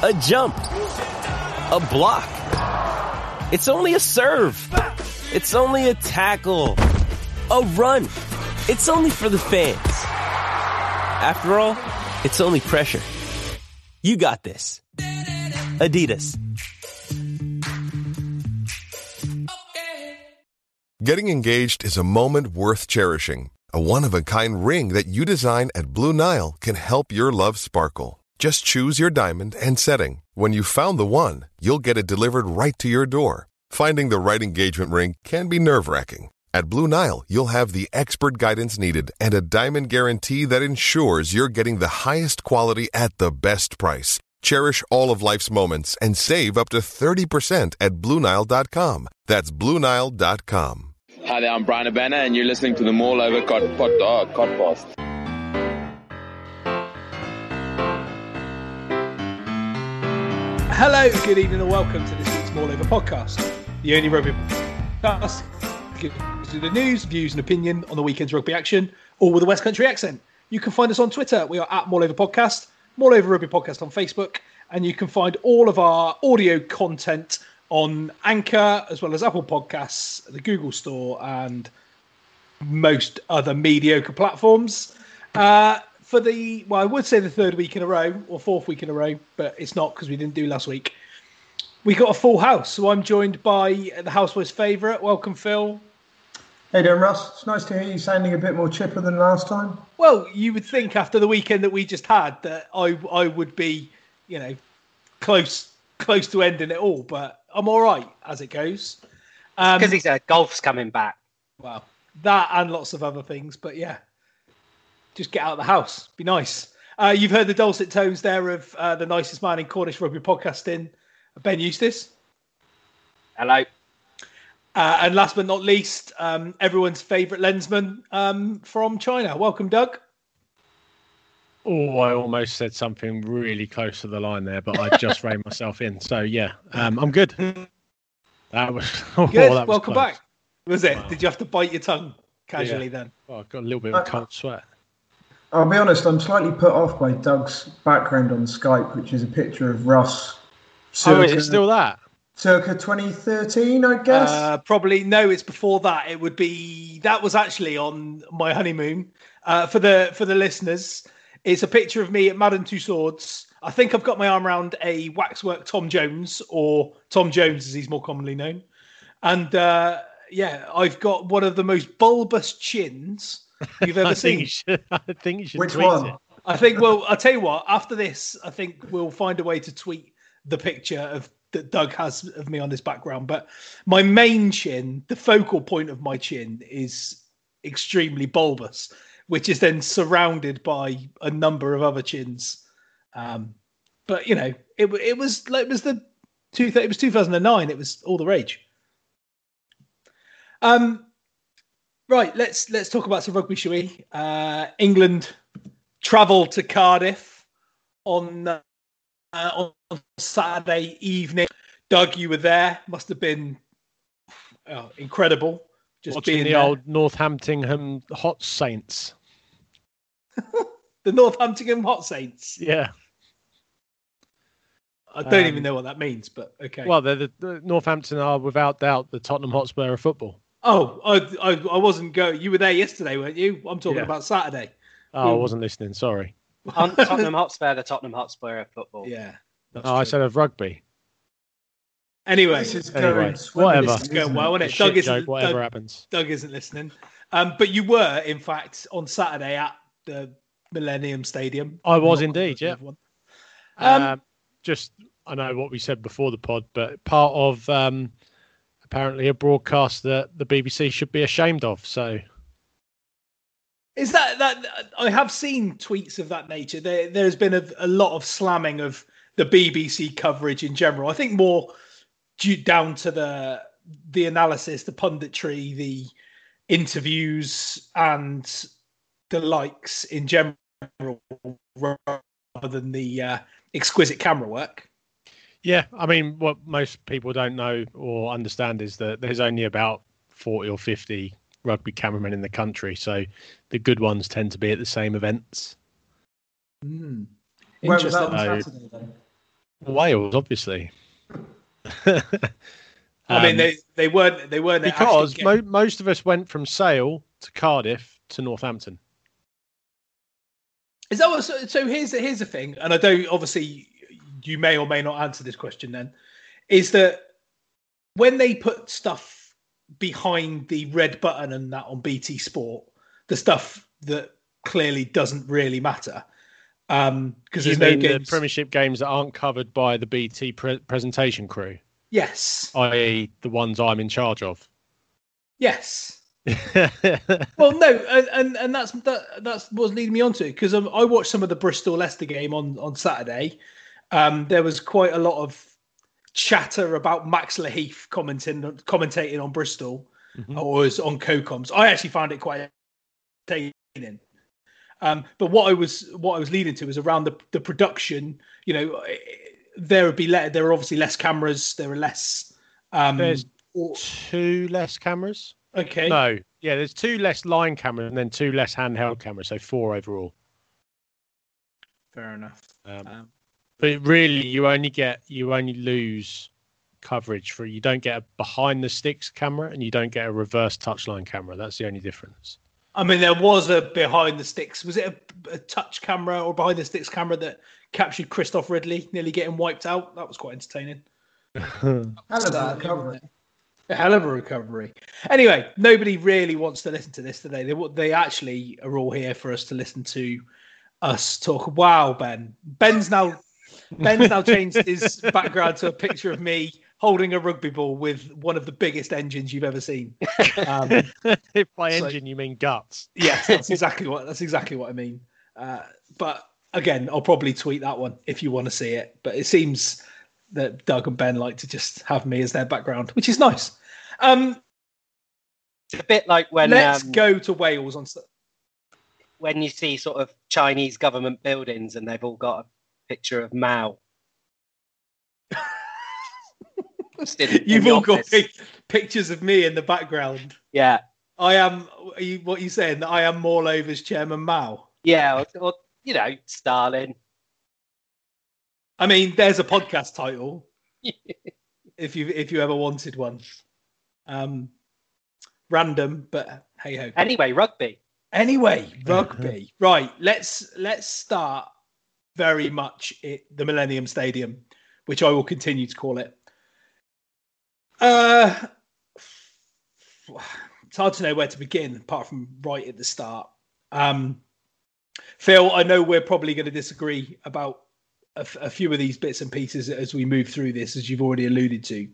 A jump. A block. It's only a serve. It's only a tackle. A run. It's only for the fans. After all, it's only pressure. You got this. Adidas. Getting engaged is a moment worth cherishing. A one of a kind ring that you design at Blue Nile can help your love sparkle. Just choose your diamond and setting. When you've found the one, you'll get it delivered right to your door. Finding the right engagement ring can be nerve wracking. At Blue Nile, you'll have the expert guidance needed and a diamond guarantee that ensures you're getting the highest quality at the best price. Cherish all of life's moments and save up to 30% at BlueNile.com. That's BlueNile.com. Hi there, I'm Brian Abana, and you're listening to the Mall Over Cod, pod, uh, Podcast. Hello, good evening, and welcome to this week's Mall Over Podcast, the only rugby podcast you the news, views, and opinion on the weekend's rugby action, all with a West Country accent. You can find us on Twitter. We are at Mall Over Podcast, Mall Over Rugby Podcast on Facebook, and you can find all of our audio content on Anchor as well as Apple Podcasts, the Google Store, and most other mediocre platforms. Uh, for the well, I would say the third week in a row or fourth week in a row, but it's not because we didn't do last week. We got a full house, so I'm joined by the housewife's favourite. Welcome, Phil. Hey there, Russ. It's nice to hear you sounding a bit more chipper than last time. Well, you would think after the weekend that we just had that I I would be, you know, close close to ending it all, but I'm all right as it goes. Um, Because he said golf's coming back. well, that and lots of other things, but yeah, just get out of the house. Be nice. Uh, you've heard the dulcet tones there of uh, the nicest man in Cornish rugby podcasting, Ben Eustace. Hello. Uh, and last but not least, um, everyone's favourite lensman um, from China. Welcome, Doug. Oh, I almost said something really close to the line there, but I just reined myself in. So yeah, um, I'm good. That was oh, Good. that was Welcome close. back. Was it? Wow. Did you have to bite your tongue casually Yeah. then? Oh, I've got a little bit of cold sweat. I'll be honest, I'm slightly put off by Doug's background on Skype, which is a picture of Russ. Oh, is it still that? circa 2013, I guess? Uh, probably no. It's before that. It would be that was actually on my honeymoon. Uh, for the for the listeners, it's a picture of me at Madame Tussauds. I think I've got my arm around a waxwork Tom Jones or Tom Jones as he's more commonly known, and uh, yeah, I've got one of the most bulbous chins you've ever I seen. think you should. I think you should Which tweet one? it. I think. Well, I'll tell you what. After this, I think we'll find a way to tweet the picture of that Doug has of me on this background. But my main chin, the focal point of my chin, is extremely bulbous, which is then surrounded by a number of other chins. Um, but you know, it it was like it was the two. It was 2009. It was all the rage. Um, right. Let's let's talk about some rugby, shall we? Uh, England travel to Cardiff on uh, on Saturday evening. Doug, you were there. Must have been oh, incredible. Just Watching being the there. old Northampton Hot Saints. the Northampton Hot Saints. Yeah. I don't Um, even know what that means, but okay. Well, the, the Northampton are without doubt the Tottenham Hotspur of football. Oh, I, I I wasn't going. You were there yesterday, weren't you? I'm talking Yeah. about Saturday. Oh, I wasn't listening. Sorry. On Tottenham Hotspur, the Tottenham Hotspur of football. Yeah. that's Oh, I said of rugby. Anyway, this is Anyway, going swimmingly, whatever. isn't Going well, isn't it? shit Doug isn't. joke, whatever Doug, happens. Doug isn't listening. Um, but you were, in fact, on Saturday at the Millennium Stadium. I was Not indeed, yeah. one. Um, Um, just I know what we said before the pod, but part of um, apparently a broadcast that the BBC should be ashamed of. So Is that that I have seen tweets of that nature. There, there's been a, a lot of slamming of the BBC coverage in general. I think more due down to the the analysis, the punditry, the interviews, and the likes in general, rather than the uh, exquisite camera work. Yeah, I mean, what most people don't know or understand is that there's only about 40 or 50 rugby cameramen in the country, so the good ones tend to be at the same events. Mm. Where was that on Saturday then? Wales, obviously. I mean, Um, they, they weren't they weren't because getting- mo- most of us went from Sale to Cardiff to Northampton. Is that what, so, so? Here's here's the thing, and I don't obviously you may or may not answer this question. Then is that when they put stuff behind the red button and that on BT Sport, the stuff that clearly doesn't really matter, um, because You there's no mean the games. Premiership games that aren't covered by the BT pre- presentation crew, yes, i.e., the ones I'm in charge of? yes. Well, no, and and, and that's that that's what's leading me on to because um, I watched some of the Bristol Leicester game on on Saturday. Um, there was quite a lot of chatter about Max Lahiff commenting commentating on Bristol or was on co-coms. I actually found it quite entertaining. Um, but what I was what I was leading to was around the the production. You know, there would be le- there are obviously less cameras. There are less. Um, There's or- two less cameras. okay. No, yeah, there's two less line cameras and then two less handheld cameras, so four overall. Fair enough. Um, Um, but really, you only get you only lose coverage for you don't get a behind the sticks camera and you don't get a reverse touchline camera. That's the only difference. I mean, there was a behind the sticks. Was it a, a touch camera or behind the sticks camera that captured Christoph Ridley nearly getting wiped out? That was quite entertaining. Hell of a recovery. A hell of a recovery. Anyway, nobody really wants to listen to this today. They they actually are all here for us to listen to us talk. Wow, Ben. Ben's now Ben's now changed his background to a picture of me holding a rugby ball with one of the biggest engines you've ever seen. Um, if by So- engine you mean guts. Yes, that's exactly what that's exactly what I mean. Uh, but again, I'll probably tweet that one if you want to see it. But it seems that Doug and Ben like to just have me as their background, which is nice. Um, It's a bit like when let's um, go to Wales on. When you see sort of Chinese government buildings and they've all got a picture of Mao. In- in You've the all got pic- pictures of me in the background. Yeah, I am. Are you, what are you saying? That I am Morlover's chairman Mao. yeah, or, or you know, Stalin. I mean, there's a podcast title. if you if you ever wanted one. Um, random, but hey ho. Anyway, rugby. Anyway, rugby. right, let's let's start very much at the Millennium Stadium, which I will continue to call it. Uh it's hard to know where to begin apart from right at the start. Um Phil, I know we're probably going to disagree about a, f- a few of these bits and pieces as we move through this, as you've already alluded to.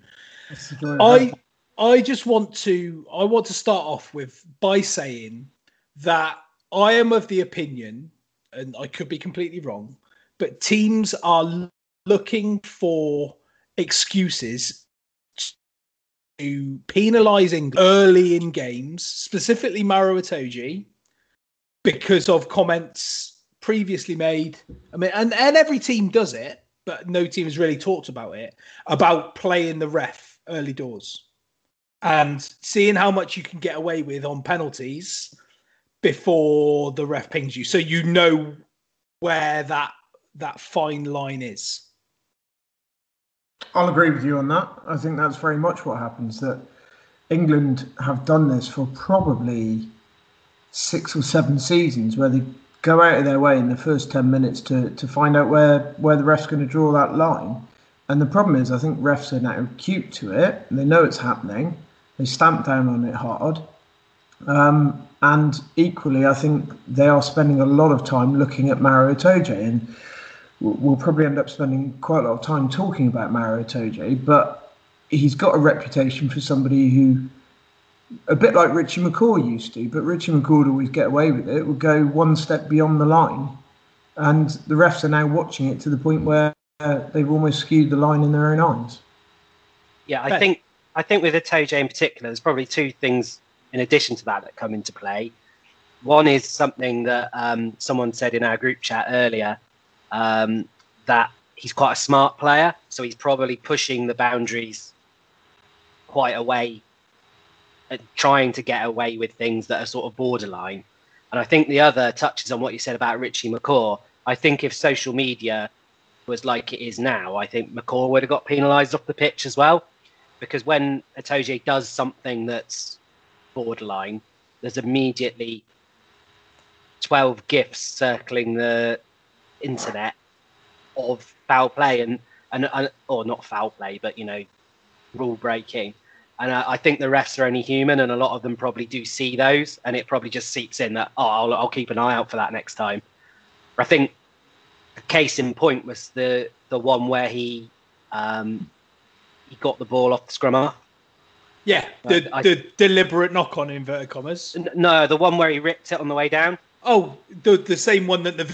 That's the joy of I. I just want to I want to start off with by saying that I am of the opinion, and I could be completely wrong, but teams are looking for excuses to penalising early in games, specifically Maro Itoje, because of comments previously made. I mean, and, and every team does it, but no team has really talked about it about playing the ref early doors and seeing how much you can get away with on penalties before the ref pings you, so you know where that that fine line is. I'll agree with you on that. I think that's very much what happens. That England have done this for probably six or seven seasons, where they go out of their way in the first ten minutes to to find out where where the ref's going to draw that line. And the problem is, I think refs are now acute to it. They know it's happening. They stamp down on it hard. Um, and equally, I think they are spending a lot of time looking at Maro Itoje. And we'll we'll probably end up spending quite a lot of time talking about Maro Itoje, but he's got a reputation for somebody who a bit like Richie McCaw used to, but Richie McCaw would always get away with it, would go one step beyond the line. And the refs are now watching it to the point where uh, they've almost skewed the line in their own eyes. Yeah, I think I think with Itoje in particular, there's probably two things in addition to that that come into play. One is something that um, someone said in our group chat earlier um, that he's quite a smart player, so he's probably pushing the boundaries quite away and trying to get away with things that are sort of borderline. And I think the other touches on what you said about Richie McCaw. I think if social media was like it is now, I think McCaw would have got penalised off the pitch as well. Because when Itoje does something that's borderline, there's immediately 12 gifs circling the internet of foul play and, and, and or not foul play, but you know, rule breaking. And I, I think the refs are only human, and a lot of them probably do see those, and it probably just seeps in that oh, I'll, I'll keep an eye out for that next time. I think the case in point was the the one where he um, he got the ball off the scrum half. Yeah, the, I- the deliberate knock on inverted commas. N- No, the one where he ripped it on the way down. Oh, the the same one that the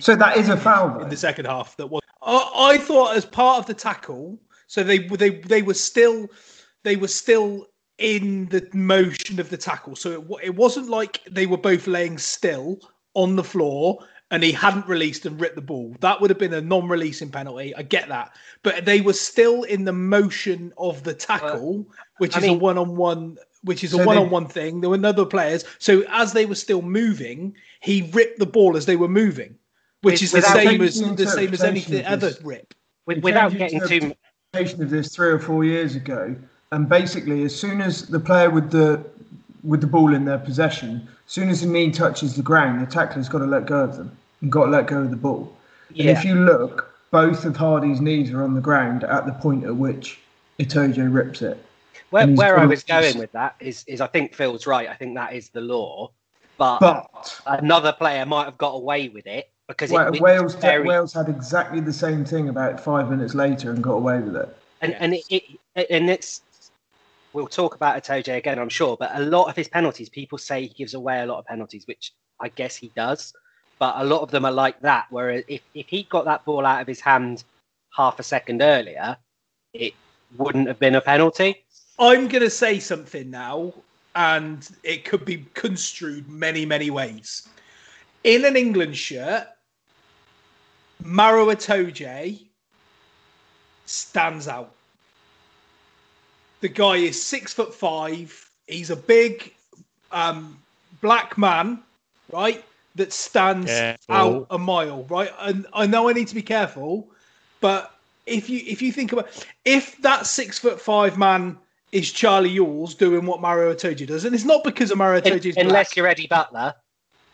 So that is a foul, in the second half. That was. I, I thought as part of the tackle, so they they they were still they were still in the motion of the tackle. So it, it wasn't like they were both laying still on the floor and he hadn't released and ripped the ball. That would have been a non-releasing penalty. I get that, but they were still in the motion of the tackle, which I is a one-on-one. Which is a So they- one-on-one thing. There were other players. So as they were still moving, he ripped the ball as they were moving, which With- is the same as the the same as anything of other rip. With, without changed getting too interpretation of this three or four years ago, and basically, as soon as the player with the with the ball in their possession, as soon as the knee touches the ground, the tackler's got to let go of them and got to let go of the ball. And Yeah. if you look, both of Hardy's knees are on the ground at the point at which Itoje rips it. Where, where I was going with that is, is I think Phil's right. I think that is the law, but, But another player might have got away with it because Wa- it, Wales, very, Wales had exactly the same thing about five minutes later and got away with it. and and it, it and it's we'll talk about Itoje again, I'm sure, but a lot of his penalties, people say he gives away a lot of penalties, which I guess he does, but a lot of them are like that. Where if if he got that ball out of his hand half a second earlier, it wouldn't have been a penalty. I'm going to say something now, and it could be construed many, many ways. In an England shirt, Maro Itoje stands out. The guy is six foot five. He's a big um, black man, right? That stands Careful. out a mile, right? And I know I need to be careful, but if you if you think about if that six foot five man is Charlie Ewels doing what Mario Itoje does, and it's not because of Mario Un- Itoje's unless you're Eddie Butler.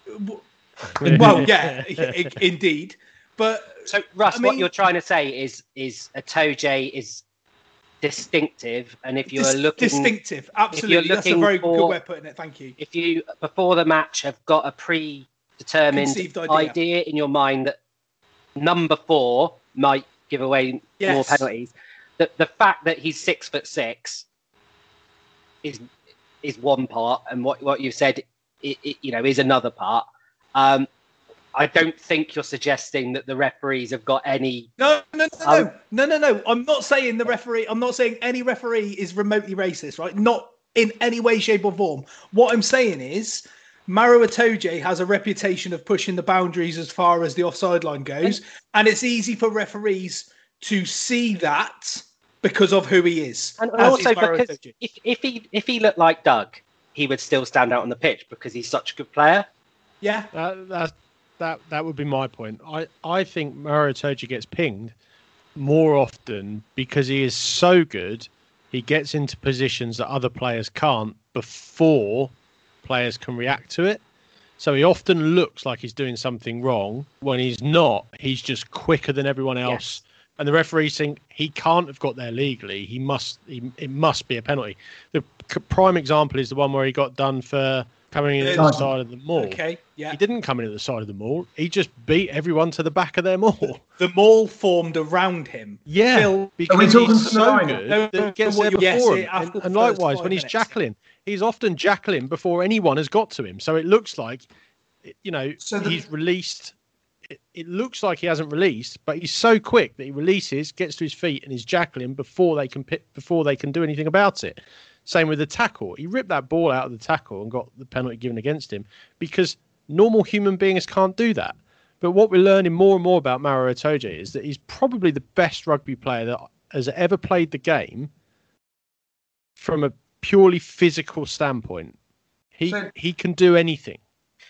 well, yeah, i- i- indeed. But So Russ, I what you're trying to say is is Itoje is distinctive, and if you're dis- looking distinctive, absolutely, that's a very good way of putting it. Thank you. if you before the match have got a predetermined idea. idea. in your mind that number four might give away more penalties, the the fact that he's six foot six is is one part, and what what you said, it, it, you know, is another part. Um, I don't think you're suggesting that the referees have got any. No, no, no, Um, no, no, no, no. I'm not saying the referee. I'm not saying any referee is remotely racist, right? Not in any way, shape, or form. What I'm saying is, Maro Itoje has a reputation of pushing the boundaries as far as the offside line goes, and it's easy for referees to see that because of who he is. And, and also because if, if he if he looked like Doug, he would still stand out on the pitch because he's such a good player. yeah, That, that that that would be my point. I I think Maro Itoje gets pinged more often because he is so good. He gets into positions that other players can't before players can react to it. So he often looks like he's doing something wrong when he's not. He's just quicker than everyone else. And the referees think he can't have got there legally. He must. He, it must be a penalty. The prime example is the one where he got done for coming in at the side of the mall. Okay, yeah. He didn't come in at the side of the mall. He just beat everyone to the back of their mall. The mall formed around him. Yeah, Phil- because Are we talking he's the so line? good No, that he gets there you- yes, before him. And, the and likewise, when he's minutes. jackling, he's often jackling before anyone has got to him. So it looks like, you know, So the- he's released. It, it looks like he hasn't released, but he's so quick that he releases, gets to his feet, and is jackling before they can pi- before they can do anything about it. Same with the tackle. He ripped that ball out of the tackle and got the penalty given against him because normal human beings can't do that. But what we're learning more and more about Maro Itoje is that he's probably the best rugby player that has ever played the game from a purely physical standpoint. He So- he can do anything.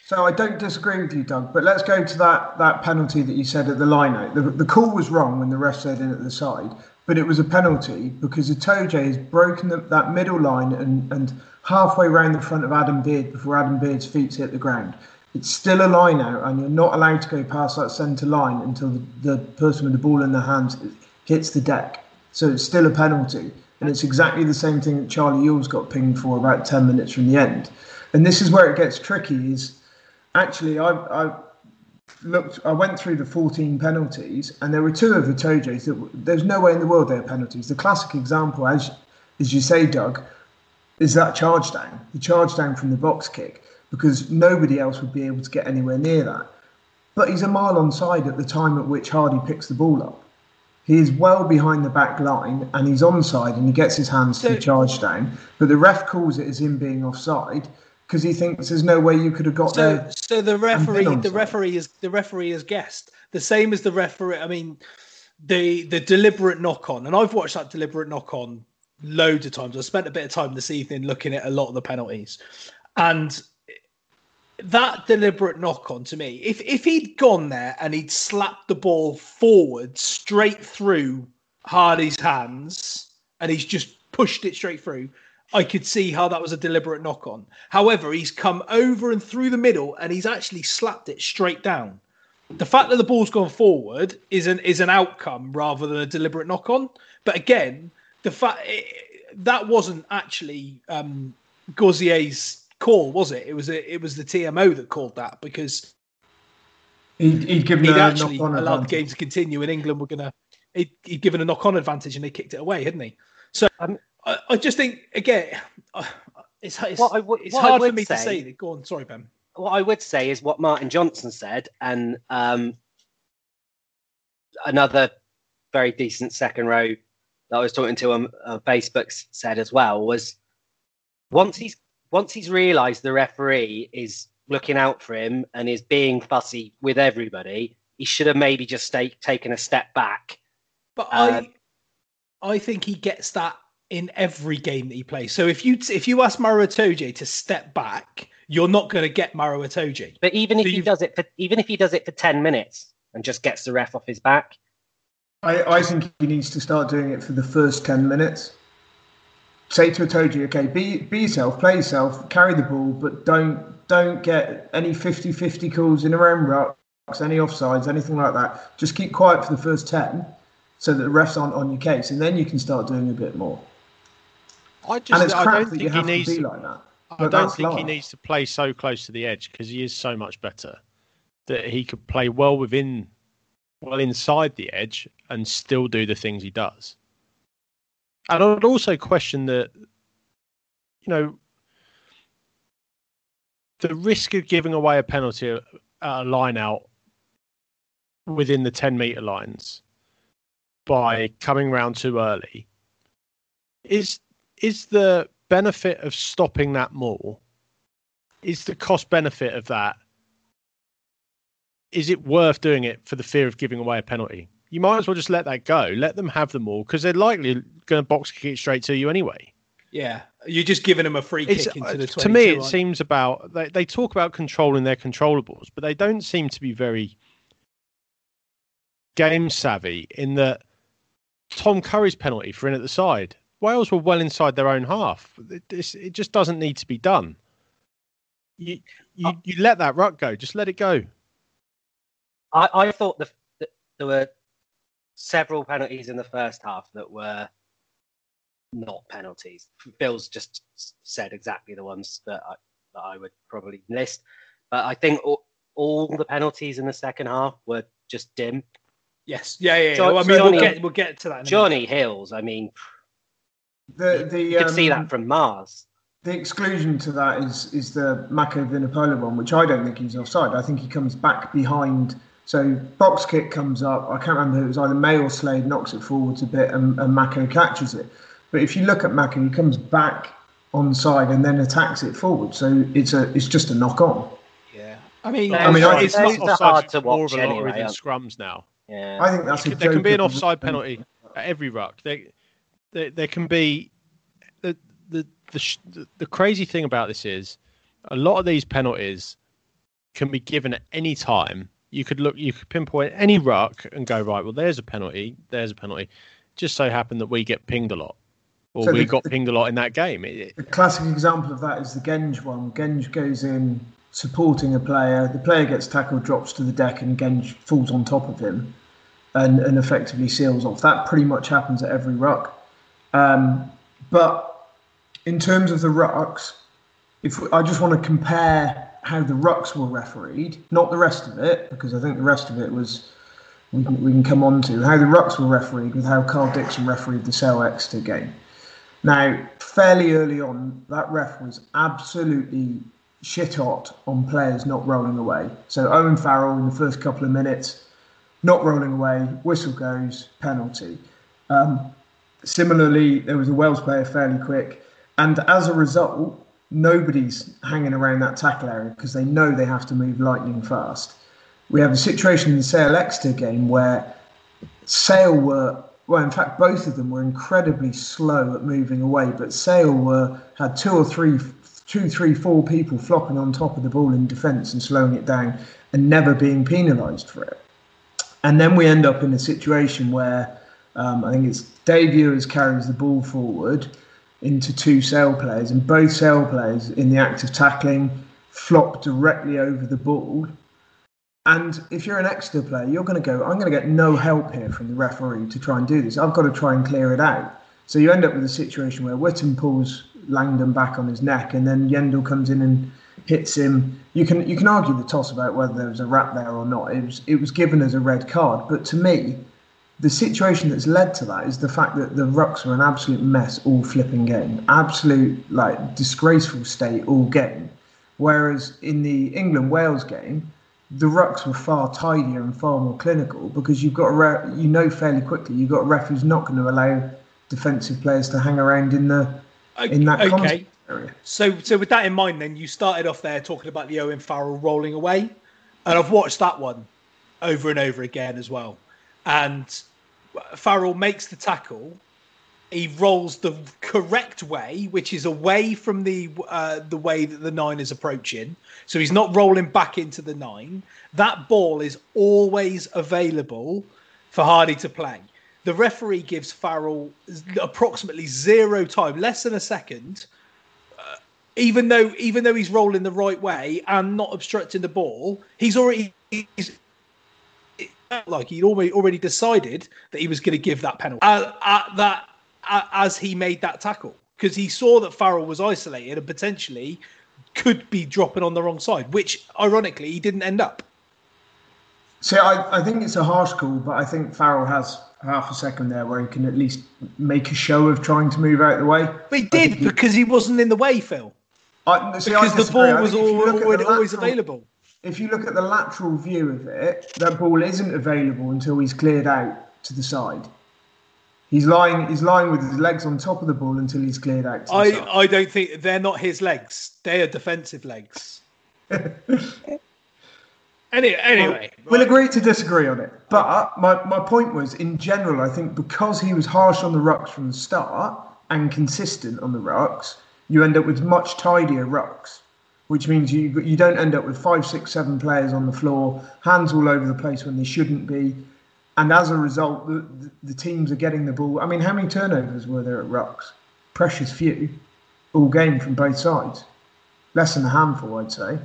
So I don't disagree with you, Doug, but let's go to that, that penalty that you said at the line out. The, the call was wrong when the ref said in at the side, but it was a penalty because Itoje has broken the, that middle line and, and halfway round the front of Adam Beard before Adam Beard's feet hit the ground. It's still a line out, and you're not allowed to go past that centre line until the, the person with the ball in their hands hits the deck. So it's still a penalty. And it's exactly the same thing that Charlie Ewels got pinged for about 10 minutes from the end. And this is where it gets tricky is actually I, I looked I went through the 14 penalties and there were two of the Tojo's that there's no way in the world they're penalties. The classic example, as as you say, Doug, is that charge down, the charge down from the box kick, because nobody else would be able to get anywhere near that. But he's a mile onside at the time at which Hardy picks the ball up. He is well behind the back line and he's onside and he gets his hands to the charge down. But the ref calls it as him being offside because he thinks there's no way you could have got So, there. so the referee, the referee is the referee has guessed the same as the referee. I mean, the the deliberate knock on, and I've watched that deliberate knock on loads of times. I spent a bit of time this evening looking at a lot of the penalties, and that deliberate knock on to me, if if he'd gone there and he'd slapped the ball forward straight through Hardy's hands, and he's just pushed it straight through. I could see how that was a deliberate knock on. However, he's come over and through the middle and he's actually slapped it straight down. The fact that the ball's gone forward is an is an outcome rather than a deliberate knock on. But again, the fact that wasn't actually um, Gaüzère's call, was it? It was a, it was the TMO that called that because He'd, he'd given he'd a actually knock-on allowed the advantage. game to continue and England were gonna he'd, he'd given a knock on advantage and they kicked it away, hadn't he? So Um, I, I just think again, uh, it's it's, What I would- it's hard for me to say- say. Go on, sorry, Ben. what I would say is what Martin Johnson said, and um, another very decent second row that I was talking to on uh, Facebook said as well was once he's once he's realised the referee is looking out for him and is being fussy with everybody, he should have maybe just stay, taken a step back. But Uh, I I think he gets that in every game that he plays. So if you if you ask Maro Itoje to step back, you're not going to get Maro Itoje. But even if So he does it for even if he does it for ten minutes and just gets the ref off his back, I, I think he needs to start doing it for the first 10 minutes. Say to Itoje, okay, be, be yourself, play yourself, carry the ball, but don't don't get any 50 50 calls in around rucks, any offsides, anything like that. Just keep quiet for the first 10 so that the refs aren't on your case, and then you can start doing a bit more. I just I don't think he needs be to, like that. I don't think he needs to play so close to the edge because he is so much better that he could play well within, well inside the edge and still do the things he does. And I would also question that, you know, the risk of giving away a penalty at a line out within the 10 metre lines by coming round too early is is the benefit of stopping that more is the cost benefit of that is it worth doing it for the fear of giving away a penalty? You might as well just let that go. Let them have them all because they're likely going to box kick it straight to you anyway. Yeah, you're just giving them a free it's, kick into uh, the to me it seems about they, they talk about controlling their controllables but they don't seem to be very game savvy in that tom curry's penalty for in at the side wales were well inside their own half it, it just doesn't need to be done you, you, uh, you let that ruck go just let it go I, I thought the, that there were several penalties in the first half that were not penalties. Bill's just said exactly the ones that I, that I would probably list. But I think all, all the penalties in the second half were just dim. Yes, yeah, yeah. yeah. Jo- Well, I mean, Johnny- we'll get we'll get to that. In a minute. Johnny Hills, I mean, The the you could see um, that from Mars. The exclusion to that is is the Mako Vunipola one, which I don't think he's offside. I think he comes back behind. So box kick comes up. I can't remember. It was either May or Slade knocks it forwards a bit, and, and Mako catches it. But if you look at Mako, he comes back onside and then attacks it forward. So it's a it's just a knock on. Yeah, I mean, I mean, I- it's not. are Offside's hard to more watch of a lottery than scrums now. Yeah. I think that's a there can be an offside penalty at every ruck. There, there, there can be the the the, sh- the the crazy thing about this is a lot of these penalties can be given at any time. You could look, you could pinpoint any ruck and go right. Well, there's a penalty. There's a penalty. Just so happened that we get pinged a lot, or So we the- got pinged a lot in that game. It, A classic example of that is the Genge one. Genge goes in supporting a player. The player gets tackled, drops to the deck, and Genge falls on top of him and, and effectively seals off. That pretty much happens at every ruck. Um, but in terms of the rucks, if I just want to compare how the rucks were refereed, not the rest of it, because I think the rest of it was we can, we can come on to how the rucks were refereed with how Karl Dickson refereed the Sale Exeter game. Now, fairly early on, that ref was absolutely shit hot on players not rolling away. So Owen Farrell in the first couple of minutes, not rolling away, whistle goes, penalty. Um, similarly, there was a Wales player fairly quick, and as a result, nobody's hanging around that tackle area because they know they have to move lightning fast. We have a situation in the Sale Exeter game where Sale were well, in fact, both of them were incredibly slow at moving away, but Sale were had two or three, two, three, four people flopping on top of the ball in defence and slowing it down, and never being penalised for it. And then we end up in a situation where um, I think it's Dave Ewers carries the ball forward into two Sale players, and both Sale players in the act of tackling flop directly over the ball. And if you're an Exeter player, you're going to go, I'm going to get no help here from the referee to try and do this. I've got to try and clear it out. So you end up with a situation where Whitton pulls Langdon back on his neck, and then Yendel comes in and hits him. You can you can argue the toss about whether there was a rap there or not. It was it was given as a red card, but to me, the situation that's led to that is the fact that the rucks were an absolute mess all flipping game, absolute like disgraceful state all game. Whereas in the England Wales game, the rucks were far tidier and far more clinical because you've got a re- you know fairly quickly you've got a ref who's not going to allow defensive players to hang around in the in that okay. area. So, so with that in mind, then you started off there talking about the Owen Farrell rolling away, and I've watched that one over and over again as well. And Farrell makes the tackle. He rolls the correct way, which is away from the uh, the way that the nine is approaching. So he's not rolling back into the nine. That ball is always available for Hardy to play. The referee gives Farrell approximately zero time, less than a second, even though even though he's rolling the right way and not obstructing the ball, he's already he's like he'd already already decided that he was going to give that penalty uh, at that uh, as he made that tackle because he saw that Farrell was isolated and potentially could be dropping on the wrong side, which ironically he didn't end up. See, I, I think it's a harsh call, but I think Farrell has half a second there where he can at least make a show of trying to move out of the way. But he did because he wasn't in the way, Phil. I, see, I Because the ball was think if you look at the already always lateral- available. If you look at the lateral view of it, that ball isn't available until he's cleared out to the side. He's lying. He's lying with his legs on top of the ball until he's cleared out. To the I, side. I don't think they're not his legs. They are defensive legs. Any, anyway, We'll agree to disagree on it. But my, my point was, in general, I think because he was harsh on the rucks from the start and consistent on the rucks, you end up with much tidier rucks, which means you you don't end up with five, six, seven players on the floor, hands all over the place when they shouldn't be. And as a result, the, the, the teams are getting the ball. I mean, how many turnovers were there at rucks? Precious few, all game from both sides. Less than a handful, I'd say.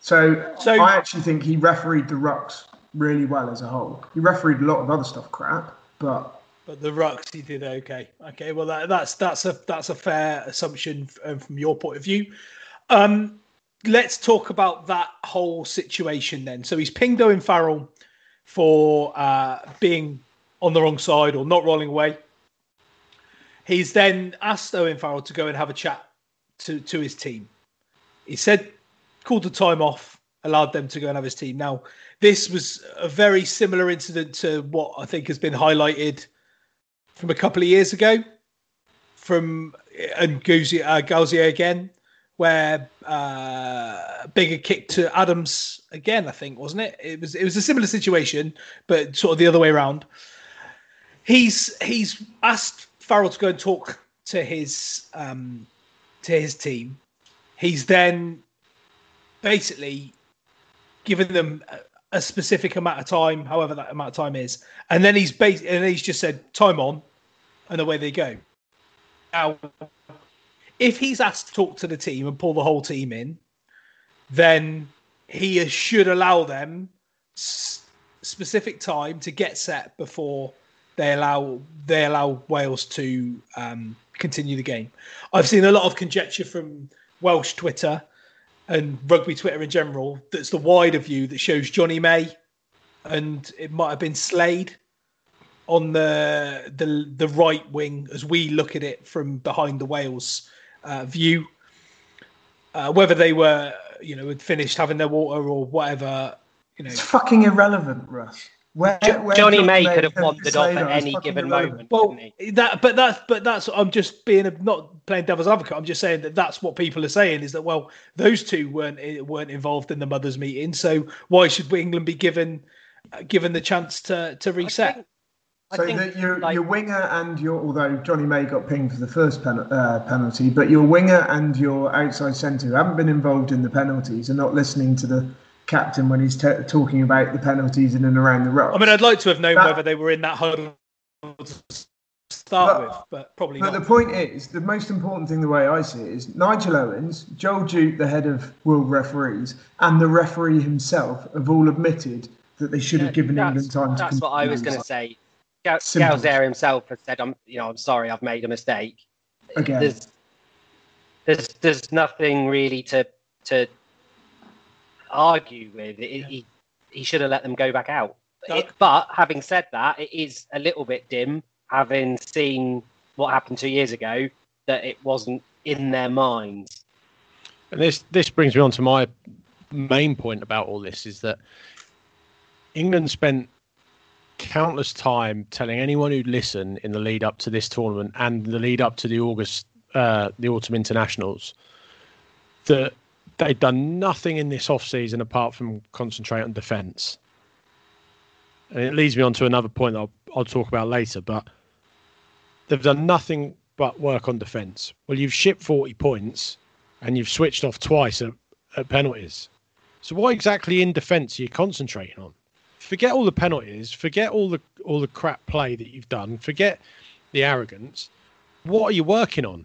So, So- I actually think he refereed the rucks really well as a whole. He refereed a lot of other stuff crap, but but the rucks he did okay. Okay, well that, that's that's a that's a fair assumption from, from your point of view. Um, let's talk about that whole situation then. So he's pinged Owen Farrell for uh, being on the wrong side or not rolling away. He's then asked Owen Farrell to go and have a chat to, to his team. He said, called the time off, allowed them to go and have his team. Now, this was a very similar incident to what I think has been highlighted from a couple of years ago from and Gaüzère, uh, Gaüzère again, where uh, Biggar kicked to Adams again. I think wasn't it? It was it was a similar situation, but sort of the other way around. He's he's asked Farrell to go and talk to his um, to his team. He's then basically given them a, specific amount of time, however that amount of time is, and then he's bas- and he's just said time on, and away they go. Now, if he's asked to talk to the team and pull the whole team in, then he should allow them s- specific time to get set before they allow they allow Wales to um, continue the game. I've seen a lot of conjecture from Welsh Twitter and rugby Twitter in general. That's the wider view that shows Johnny May, and it might have been Slade on the the the right wing as we look at it from behind the Wales uh, view. Uh, whether they were, you know, had finished having their water or whatever, you know, It's fucking irrelevant, Russ. Where, where Johnny May could have has wandered off at any given irrelevant. moment. Well, that, but that's, but that's. I'm just being a, not playing devil's advocate. I'm just saying that that's what people are saying is that well, those two weren't weren't involved in the mothers' meeting, so why should England be given uh, given the chance to to reset? I So think, that your like- your winger and your although Johnny May got pinged for the first pen, uh, penalty, but your winger and your outside centre who haven't been involved in the penalties are not listening to the captain when he's t- talking about the penalties in and around the ruck. I mean, I'd like to have known That- whether they were in that huddle to start But- with, but probably But not. the point is, the most important thing, the way I see it, is Nigel Owens, Joël Jutge, the head of world referees, and the referee himself have all admitted that they should have given England time to. That's what I was going to say. Gal- Simple. Gaüzère himself has said, "I'm, you know, I'm sorry, I've made a mistake." Again, There's, there's, there's nothing really to to argue with. It, He, he should have let them go back out. It- but having said that, it is a little bit dim, having seen what happened two years ago, that it wasn't in their minds. And this this brings me on to my main point about all this is that England spent countless time telling anyone who'd listen in the lead up to this tournament and the lead up to the August uh, the autumn internationals that they'd done nothing in this off season apart from concentrate on defence. And it leads me on to another point that I'll, I'll talk about later, but they've done nothing but work on defence. Well, you've shipped 40 points and you've switched off twice at, at penalties. So what exactly in defence are you concentrating on? Forget all the penalties, forget all the all the crap play that you've done, forget the arrogance. What are you working on?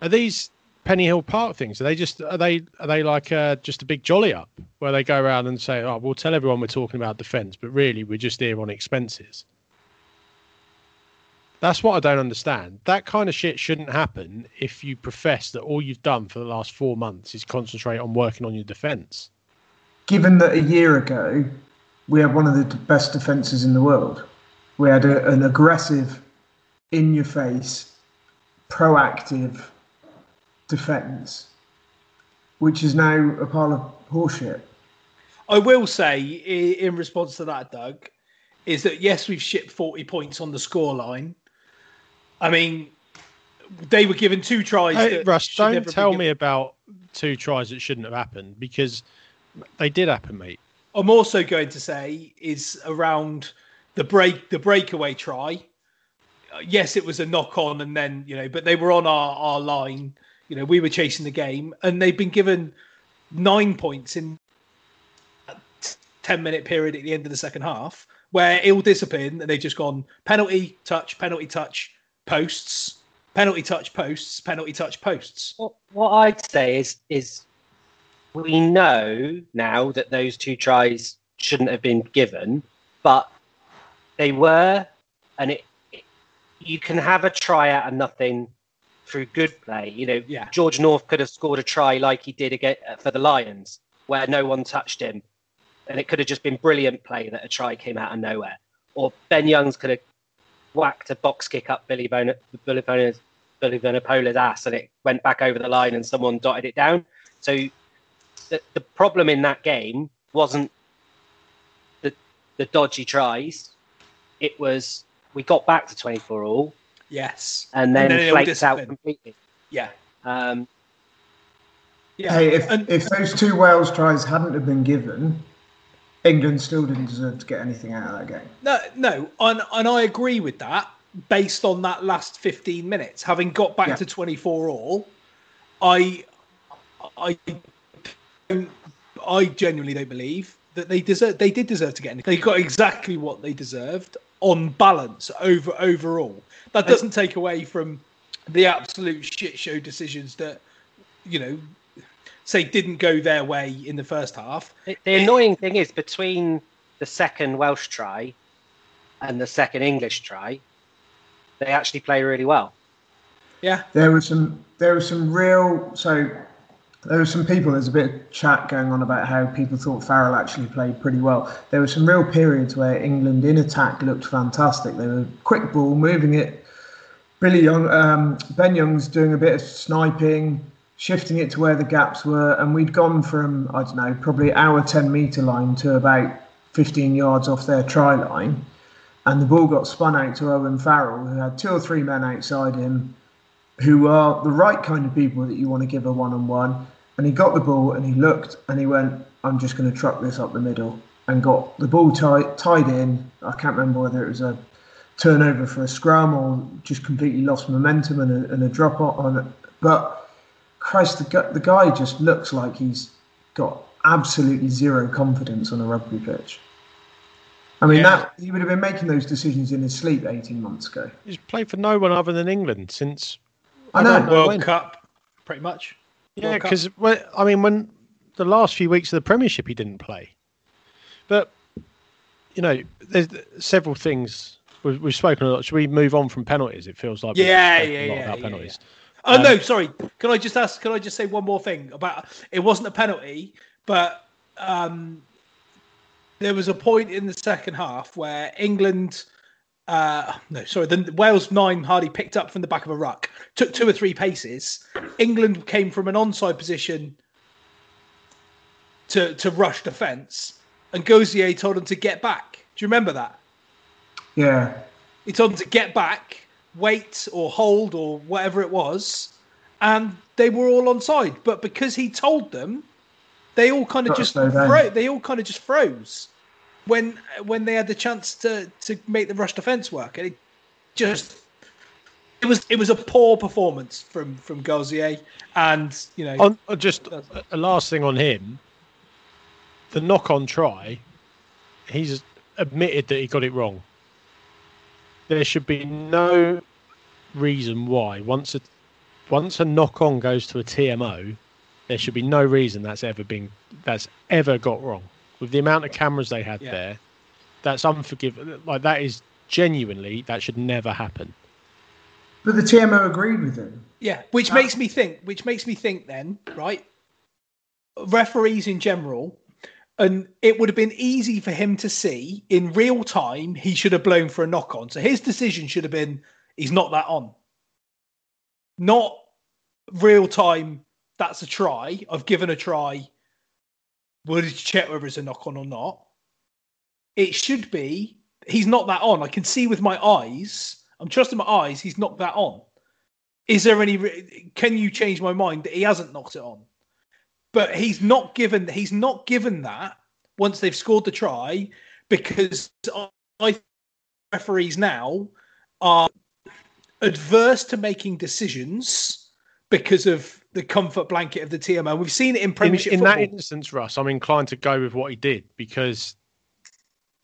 Are these Pennyhill Park things? Are they just are they are they like uh, just a big jolly up where they go around and say, "Oh, we'll tell everyone we're talking about defence, but really we're just here on expenses." That's what I don't understand. That kind of shit shouldn't happen if you profess that all you've done for the last four months is concentrate on working on your defence. given that a year ago we had one of the best defences in the world, we had a, an aggressive, in your face, proactive defence, which is now a pile of horseshit. I will say, in response to that, Doug, is that yes, we've shipped 40 points on the scoreline. I mean, they were given two tries. Hey, that Russ, don't tell given. me about two tries that shouldn't have happened because they did happen, mate. I'm also going to say is around the break, the breakaway try. Uh, Yes, it was a knock on, and then you know, but they were on our our line. You know, we were chasing the game, and they've been given nine points in a ten minute period at the end of the second half, where ill discipline, and they've just gone penalty, touch, penalty, touch, posts, penalty, touch, posts, penalty, touch, posts. What, what I'd say is is we know now that those two tries shouldn't have been given, but they were, and it, it you can have a try out of nothing through good play. You know, Yeah. George North could have scored a try like he did again uh, for the Lions, where no one touched him, and it could have just been brilliant play that a try came out of nowhere. Or Ben Youngs could have whacked a box kick up Billy Bona, Billy Bona's, Billy Vunipola's ass, and it went back over the line, and someone dotted it down. So the, the problem in that game wasn't the the dodgy tries. It was we got back to 24 all Yes. and then, then it all flaked out completely. Yeah. Um, Yeah. Hey, if, and, if those two Wales tries hadn't have been given, England still didn't deserve to get anything out of that game. no, no, and, and I agree with that based on that last 15 minutes. Having got back Yeah. to 24 all, I, I, I genuinely don't believe that they deserve. They did deserve to get anything. They got exactly what they deserved on balance over overall. That doesn't take away from the absolute shit show decisions that you know say didn't go their way in the first half. the, the annoying thing is between the second Welsh try and the second English try, they actually play really well. Yeah, There was some there was some real so there were some people there's a bit of chat going on about how people thought Farrell actually played pretty well. There were some real periods where England in attack looked fantastic. They were quick ball, moving it. Billy Young, um, Ben Young's doing a bit of sniping, shifting it to where the gaps were, and we'd gone from I don't know probably our 10 meter line to about 15 yards off their try line, and the ball got spun out to Owen Farrell, who had two or three men outside him who are the right kind of people that you want to give a one on one. And he got the ball and he looked and he went, I'm just going to truck this up the middle and got the ball tied, tied in. I can't remember whether it was a turnover for a scrum or just completely lost momentum and a, and a drop on it. But Christ, the, gu- the guy just looks like he's got absolutely zero confidence on a rugby pitch. I mean, Yeah. that he would have been making those decisions in his sleep 18 months ago. He's played for no one other than England since. I know. don't World when. Cup, pretty much. Yeah, World Cup. because I mean, when the last few weeks of the Premiership, he didn't play. But you know, there's several things we've, we've spoken a lot. Should we move on from penalties? It feels like Yeah, yeah, a lot yeah, about yeah, penalties. Oh Um, no, sorry. Can I just ask? Can I just say one more thing about? It wasn't a penalty, but um, there was a point in the second half where England. Uh, no, sorry. The Wales nine hardly picked up from the back of a ruck. Took two or three paces. England came from an onside position to to rush defence, and Gaüzère told them to get back. Do you remember that? Yeah. He told them to get back, wait or hold or whatever it was, and they were all on side. But because he told them, they all kind of just fro- they all kind of just froze when when they had the chance to to make the rush defense work, and it just it was it was a poor performance from from Gaüzère, and you know On uh, just a, a last thing on him, the knock-on try, he's admitted that he got it wrong. There should be no reason why once a once a knock-on goes to a TMO, there should be no reason that's ever been that's ever got wrong. With the amount of cameras they had Yeah. there, that's unforgivable. Like that is genuinely that should never happen. But the TMO agreed with him. Yeah, which makes me think. Which makes me think. Then, right? Referees in general, and it would have been easy for him to see in real time. He should have blown for a knock on. So his decision should have been, he's not that on. Not real time. That's a try. I've given a try. You check whether it's a knock on or not? It should be. He's not that on. I can see with my eyes. I'm trusting my eyes. He's not that on. Is there any? Can you change my mind that he hasn't knocked it on? But he's not given. He's not given that once they've scored the try because I referees now are adverse to making decisions because of the comfort blanket of the TMO. We've seen it in in, Premiership in that football. instance, Russ, I'm inclined to go with what he did because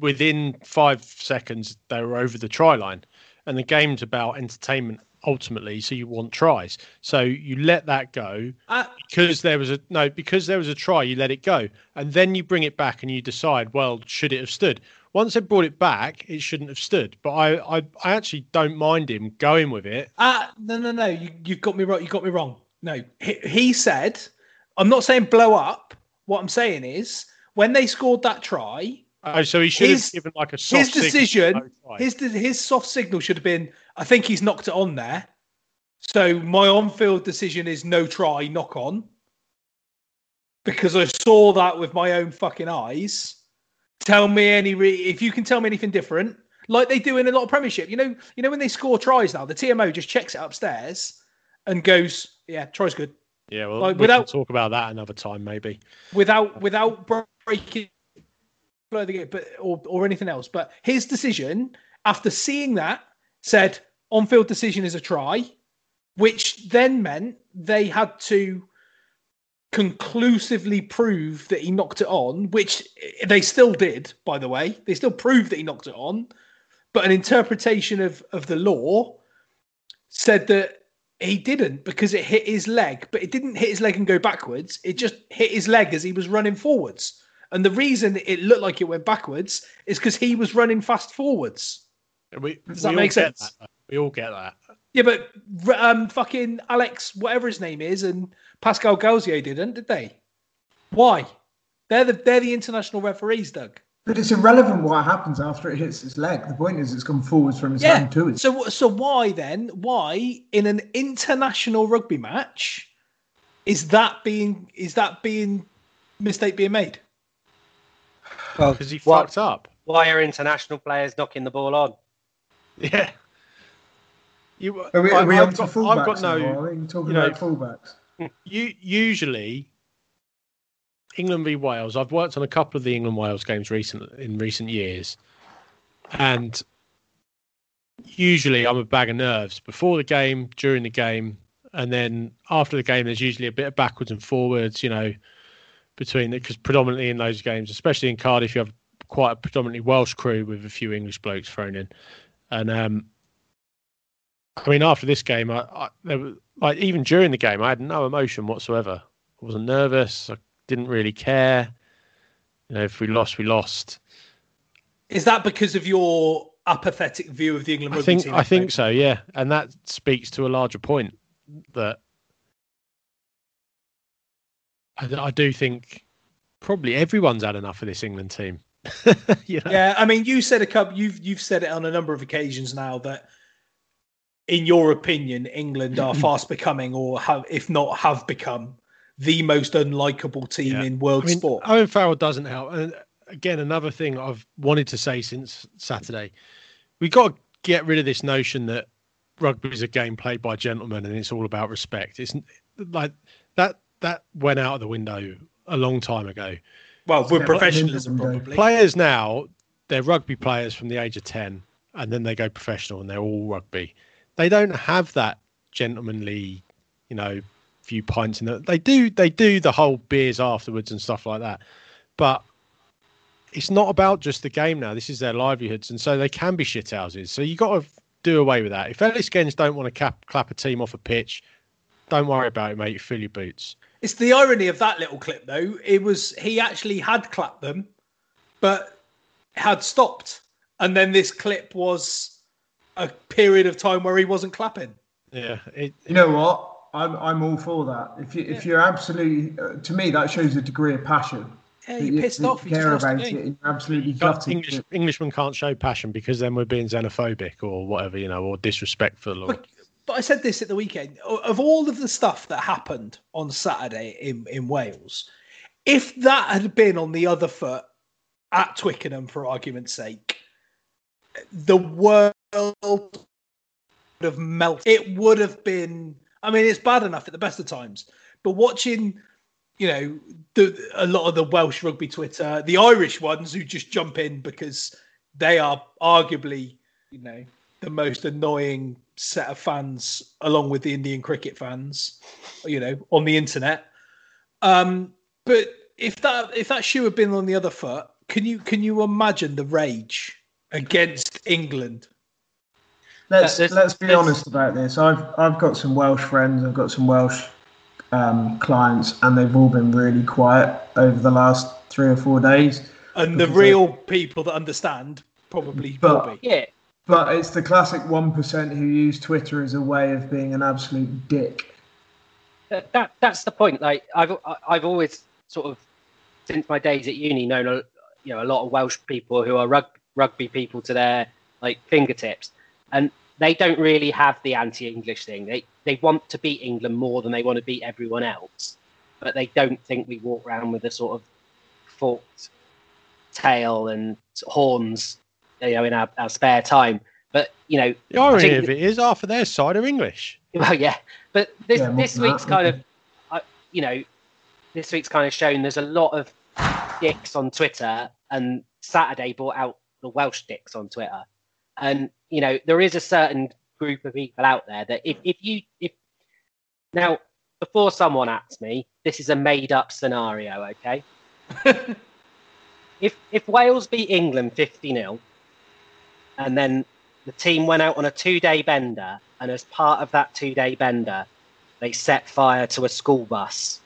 within five seconds they were over the try line, and the game's about entertainment ultimately, so you want tries. So you let that go Uh, because there was a no because there was a try. You let it go, and then you bring it back and you decide, well, should it have stood? Once they brought it back, it shouldn't have stood. But I, I, I actually don't mind him going with it. Uh, no, no, no. You, you've got me wrong. You got me wrong. No, he, he said, I'm not saying blow up. What I'm saying is, when they scored that try, Oh, so he should His- have given like a soft his signal, decision, try. his his soft signal should have been, I think he's knocked it on there. So my on-field decision is no try, knock on, because I saw that with my own fucking eyes. Tell me any re- if you can tell me anything different, like they do in a lot of Premiership. You know, you know when they score tries now, the TMO just checks it upstairs and goes, "Yeah, try's good," yeah, well, like, we without- talk about that another time, maybe. without without breaking the game, but or or anything else. But his decision after seeing that said on-field decision is a try, which then meant they had to conclusively prove that he knocked it on, which they still did, by the way. They still proved that he knocked it on, but an interpretation of of the law said that he didn't because it hit his leg, but it didn't hit his leg and go backwards. It just hit his leg as he was running forwards. And the reason it looked like it went backwards is because he was running fast forwards. We, Does that we make sense? that. We all get that. Yeah, but um, fucking Alex, whatever his name is, and Pascal Gaüzère didn't, did they? Why? They're the they're the international referees, Doug. But it's irrelevant what happens after it hits his leg. The point is, it's come gone forwards from his Yeah. hand to his. So so why then? Why in an international rugby match is that being is that being mistake being made? Well, Because he what- fucked up. why are international players knocking the ball on? Yeah. You, Are we, I, we I've, got- fullbacks? I've got no. Are we talking you know- about fullbacks? You usually England v Wales. I've worked on a couple of the England Wales games recent in recent years, and usually I'm a bag of nerves before the game, during the game, and then after the game. There's usually a bit of backwards and forwards, you know, between because predominantly in those games, especially in Cardiff, you have quite a predominantly Welsh crew with a few English blokes thrown in, and um, I mean, after this game, I, I there was, like even during the game, I had no emotion whatsoever. I wasn't nervous. I didn't really care. You know, if we lost, we lost. Is that because of your apathetic view of the England I think team? I think so. Yeah, and that speaks to a larger point that I, I do think probably everyone's had enough of this England team. you know? Yeah, I mean, you said a couple. You've you've said it on a number of occasions now that, in your opinion, England are fast becoming, or have, if not, have become the most unlikable team Yeah. in world I mean, sport. Owen Farrell doesn't help. And again, another thing I've wanted to say since Saturday, we got to get rid of this notion that rugby is a game played by gentlemen and it's all about respect. It's like that that went out of the window a long time ago. Well, with Yeah, professionalism, probably. Players now, they're rugby players from the age of 10 and then they go professional and they're all rugby. They don't have that gentlemanly, you know, few pints in the, they do they do the whole beers afterwards and stuff like that. But it's not about just the game now. This is their livelihoods, and so they can be shithouses. So you got to do away with that. If Ellis Genge don't want to cap, clap a team off a pitch, don't worry about it, mate. Fill your boots. It's the irony of that little clip, though. It was he actually had clapped them, but had stopped, and then this clip was a period of time where he wasn't clapping. Yeah, it, You know what? I'm I'm all for that. If you if you're absolutely uh, to me that shows a degree of passion. Yeah, you're pissed you off. You care about it. you're absolutely gutted. English Englishmen can't show passion because then we're being xenophobic or whatever, you know, or disrespectful. Or But, but I said this at the weekend. Of all of the stuff that happened on Saturday in, in Wales, if that had been on the other foot at Twickenham, for argument's sake, the world would have melted. It would have been. I mean, it's bad enough at the best of times, but watching, you know, the, a lot of the Welsh rugby Twitter, the Irish ones who just jump in because they are arguably, you know, the most annoying set of fans, along with the Indian cricket fans, you know, on the internet. Um, but if that if that shoe had been on the other foot, can you can you imagine the rage against England? let's there's- let's be honest about this. I've I've got some Welsh friends. I've got some Welsh um, clients, and they've all been really quiet over the last three or four days. And the Because real people that understand probably But- will be. Yeah, But it's the classic one percent who use Twitter as a way of being an absolute dick. that, that that's the point. Like I've I've always sort of since my days at uni known a you know a lot of Welsh people who are rug, rugby people to their like fingertips, and they don't really have the anti-English thing. They they want to beat England more than they want to beat everyone else, but they don't think we walk around with a sort of forked tail and horns, you know, in our, our spare time. But you know, The irony think of it is, half of their side are English. well, yeah, but this Yeah, this week's that, kind of, uh, you know, this week's kind of shown there's a lot of dicks on Twitter, and Saturday brought out the Welsh dicks on Twitter, and you know there is a certain group of people out there that if if you if now before someone asks me, this is a made up scenario, okay? if if Wales beat England 50 0 and then the team went out on a two day bender, and as part of that two day bender, they set fire to a school bus,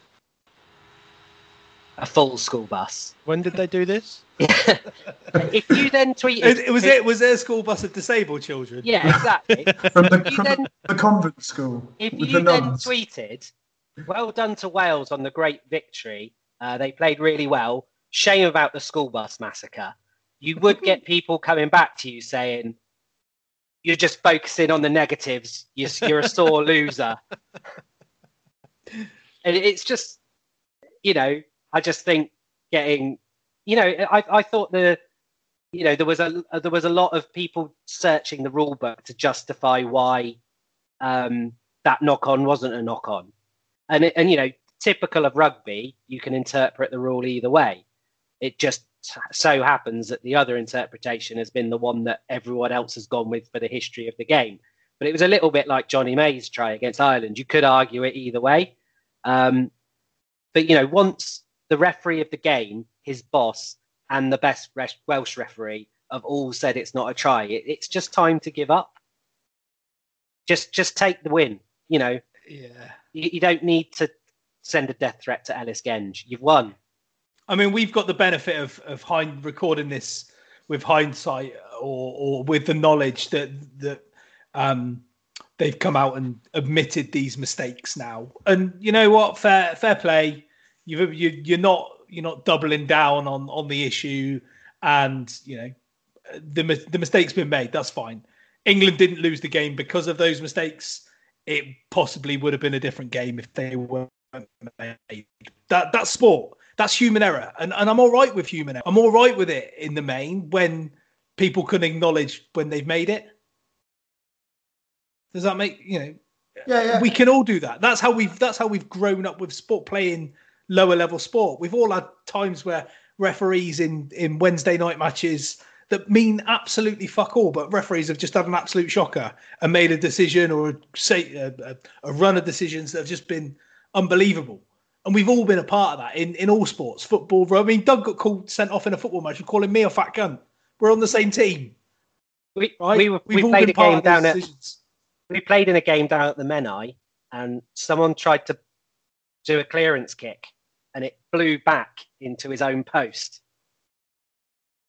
a full school bus. When did they do this? if you then tweeted, It, it was it was their school bus of disabled children. Yeah, exactly. From the, from then- the convent school if you the then nuns. tweeted, "Well done to Wales on the great victory. Uh, they played really well. Shame about the school bus massacre." You would get people coming back to you saying, "You're just focusing on the negatives. You're, you're a sore loser." and it's just, you know, I just think getting, you know, I, I thought the you know there was a there was a lot of people searching the rule book to justify why um, that knock on wasn't a knock on, and it, and you know typical of rugby, you can interpret the rule either way. It just so happens that the other interpretation has been the one that everyone else has gone with for the history of the game. But it was a little bit like Jonny May's try against Ireland. You could argue it either way. Um, but you know, once the referee of the game, his boss, and the best Welsh referee have all said it's not a try, it, it's just time to give up. Just, just take the win. You know, Yeah. you, you don't need to send a death threat to Ellis Genge. You've won. I mean, we've got the benefit of of hind, recording this with hindsight, or or with the knowledge that that um, they've come out and admitted these mistakes now. And you know what? Fair fair play. You've you, you're not you're not doubling down on on the issue, and you know the the mistake's been made. That's fine. England didn't lose the game because of those mistakes. It possibly would have been a different game if they weren't made. That that's sport. That's human error, and and I'm all right with human error. I'm all right with it in the main when people can acknowledge when they've made it. Does that make you know? Yeah, yeah. We can all do that. That's how we've that's how we've grown up with sport playing lower level sport. We've all had times where referees in in Wednesday night matches that mean absolutely fuck all, but referees have just had an absolute shocker and made a decision or say a, a, a run of decisions that have just been unbelievable. And we've all been a part of that in, in all sports, football. I mean, Doug got called sent off in a football match for calling me a fat cunt. We're on the same team, We, right? we, were- we played a game down at decisions. we played in a game down at the Menai, and someone tried to do a clearance kick, and it flew back into his own post.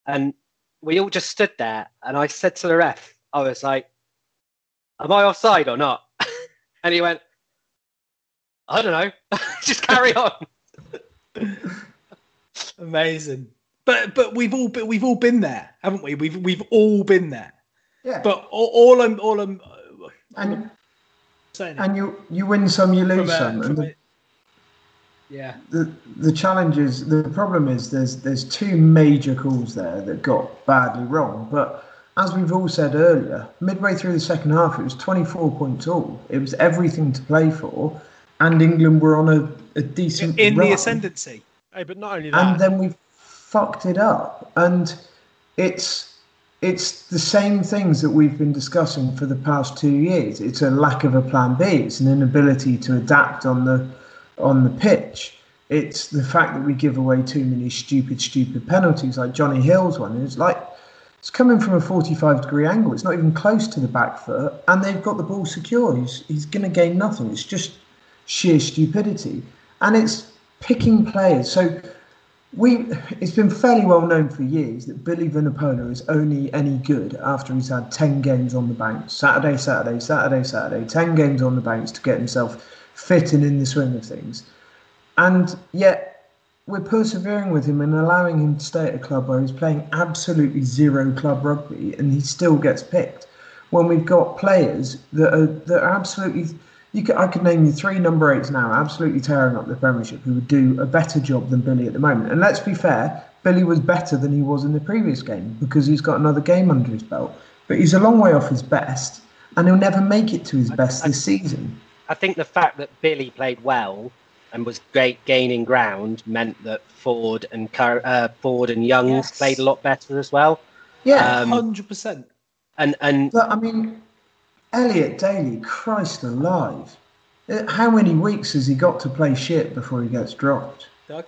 And we all just stood there, and I said to the ref, I was like, "Am I offside or not?" and he went, "I don't know. just carry on." Amazing. But but we've all been, we've all been there, haven't we? We've we've all been there. yeah. But all, all I'm all I'm uh, and saying and you you win some, you from lose a- some. And the, yeah, the the challenge is the problem is there's there's two major calls there that got badly wrong. But as we've all said earlier, midway through the second half, it was 24 points all. It was everything to play for, and England were on a, a decent in run. the ascendancy. Hey, but not only that, and then we fucked it up and it's it's the same things that we've been discussing for the past two years it's a lack of a plan b it's an inability to adapt on the on the pitch it's the fact that we give away too many stupid stupid penalties like Jonny Hill's one it's like It's coming from a 45 degree angle. It's not even close to the back foot, and they've got the ball secure. He's, he's going to gain nothing. It's just sheer stupidity. And it's picking players. So we it's been fairly well known for years that Billy Vunipola is only any good after he's had 10 games on the bank. Saturday, Saturday, Saturday, Saturday, 10 games on the banks to get himself fit and in the swing of things. And yet we're persevering with him and allowing him to stay at a club where he's playing absolutely zero club rugby and he still gets picked. When we've got players that are that are absolutely could, I could name you three number eights now, absolutely tearing up the Premiership, who would do a better job than Billy at the moment. And let's be fair, Billy was better than he was in the previous game because he's got another game under his belt. But he's a long way off his best, and he'll never make it to his best I, this season. I think the fact that Billy played well and was great gaining ground meant that Ford and uh, Ford and Youngs yes. played a lot better as well. Yeah, um, hundred um, percent. And and but, I mean, Elliot Daly, Christ alive. Uh, how many weeks has he got to play shit before he gets dropped? Doug?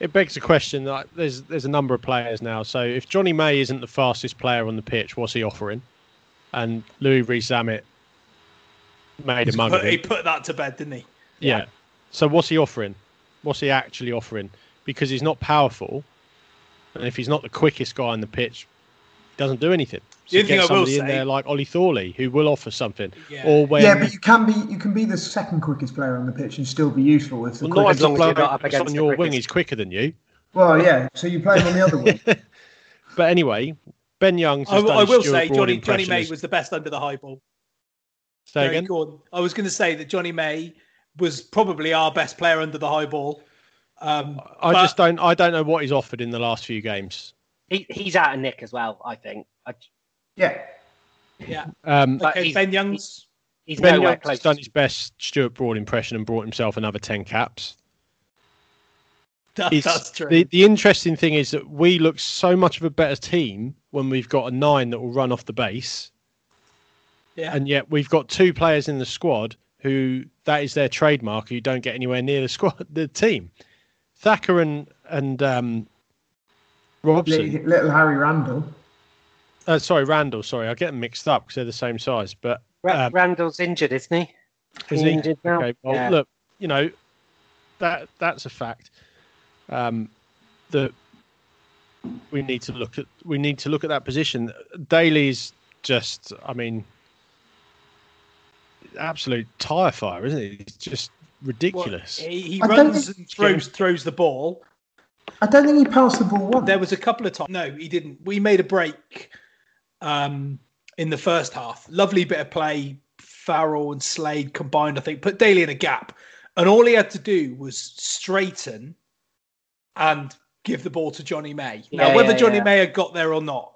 It begs the question that there's there's a number of players now. So if Jonny May isn't the fastest player on the pitch, what's he offering? And Louis Rees-Zammit made a mug put, of it. He put that to bed, didn't he? Yeah. yeah. So what's he offering? What's he actually offering? Because he's not powerful, and if he's not the quickest guy on the pitch, he doesn't do anything. So the get somebody in there like Ollie Thorley who will offer something. Yeah. Or when yeah, but you can be you can be the second quickest player on the pitch and still be useful if the well, quickest. Not as long as up against on your wing, he's quicker than you. Well, yeah. So you play him on the other wing. but anyway, Ben Youngs. I, I, will say Johnny Jonny May was the best under the high ball. Say Very again. Good. I was going to say that Jonny May was probably our best player under the high ball. Um, I but... just don't. I don't know what he's offered in the last few games. He, he's out of nick as well. I think. I... Yeah. Yeah. Um, okay, Ben Youngs. He's Ben Youngs has done his best Stuart Broad impression and brought himself another ten caps. That, that's true. The, the interesting thing is that we look so much of a better team when we've got a nine that will run off the base. Yeah. And yet we've got two players in the squad who that is their trademark who don't get anywhere near the squad the team. Thacker and and um, Robson. Little, little Harry Randall. Uh, sorry, Randall. Sorry, I get them mixed up because they're the same size. But um, Randall's injured, isn't he? Is he injured now? Okay. Well, yeah. look, you know that that's a fact. Um, that we need to look at. We need to look at that position. Daly's just. I mean, absolute tire fire, isn't it? It's just ridiculous. Well, he, he runs and throws throws the ball. I don't think he passed the ball once. There was a couple of times. No, he didn't. We made a break um, in the first half. Lovely bit of play. Farrell and Slade combined, I think, put Daly in a gap. And all he had to do was straighten and give the ball to Jonny May. Now, yeah, whether yeah, Jonny yeah. May had got there or not,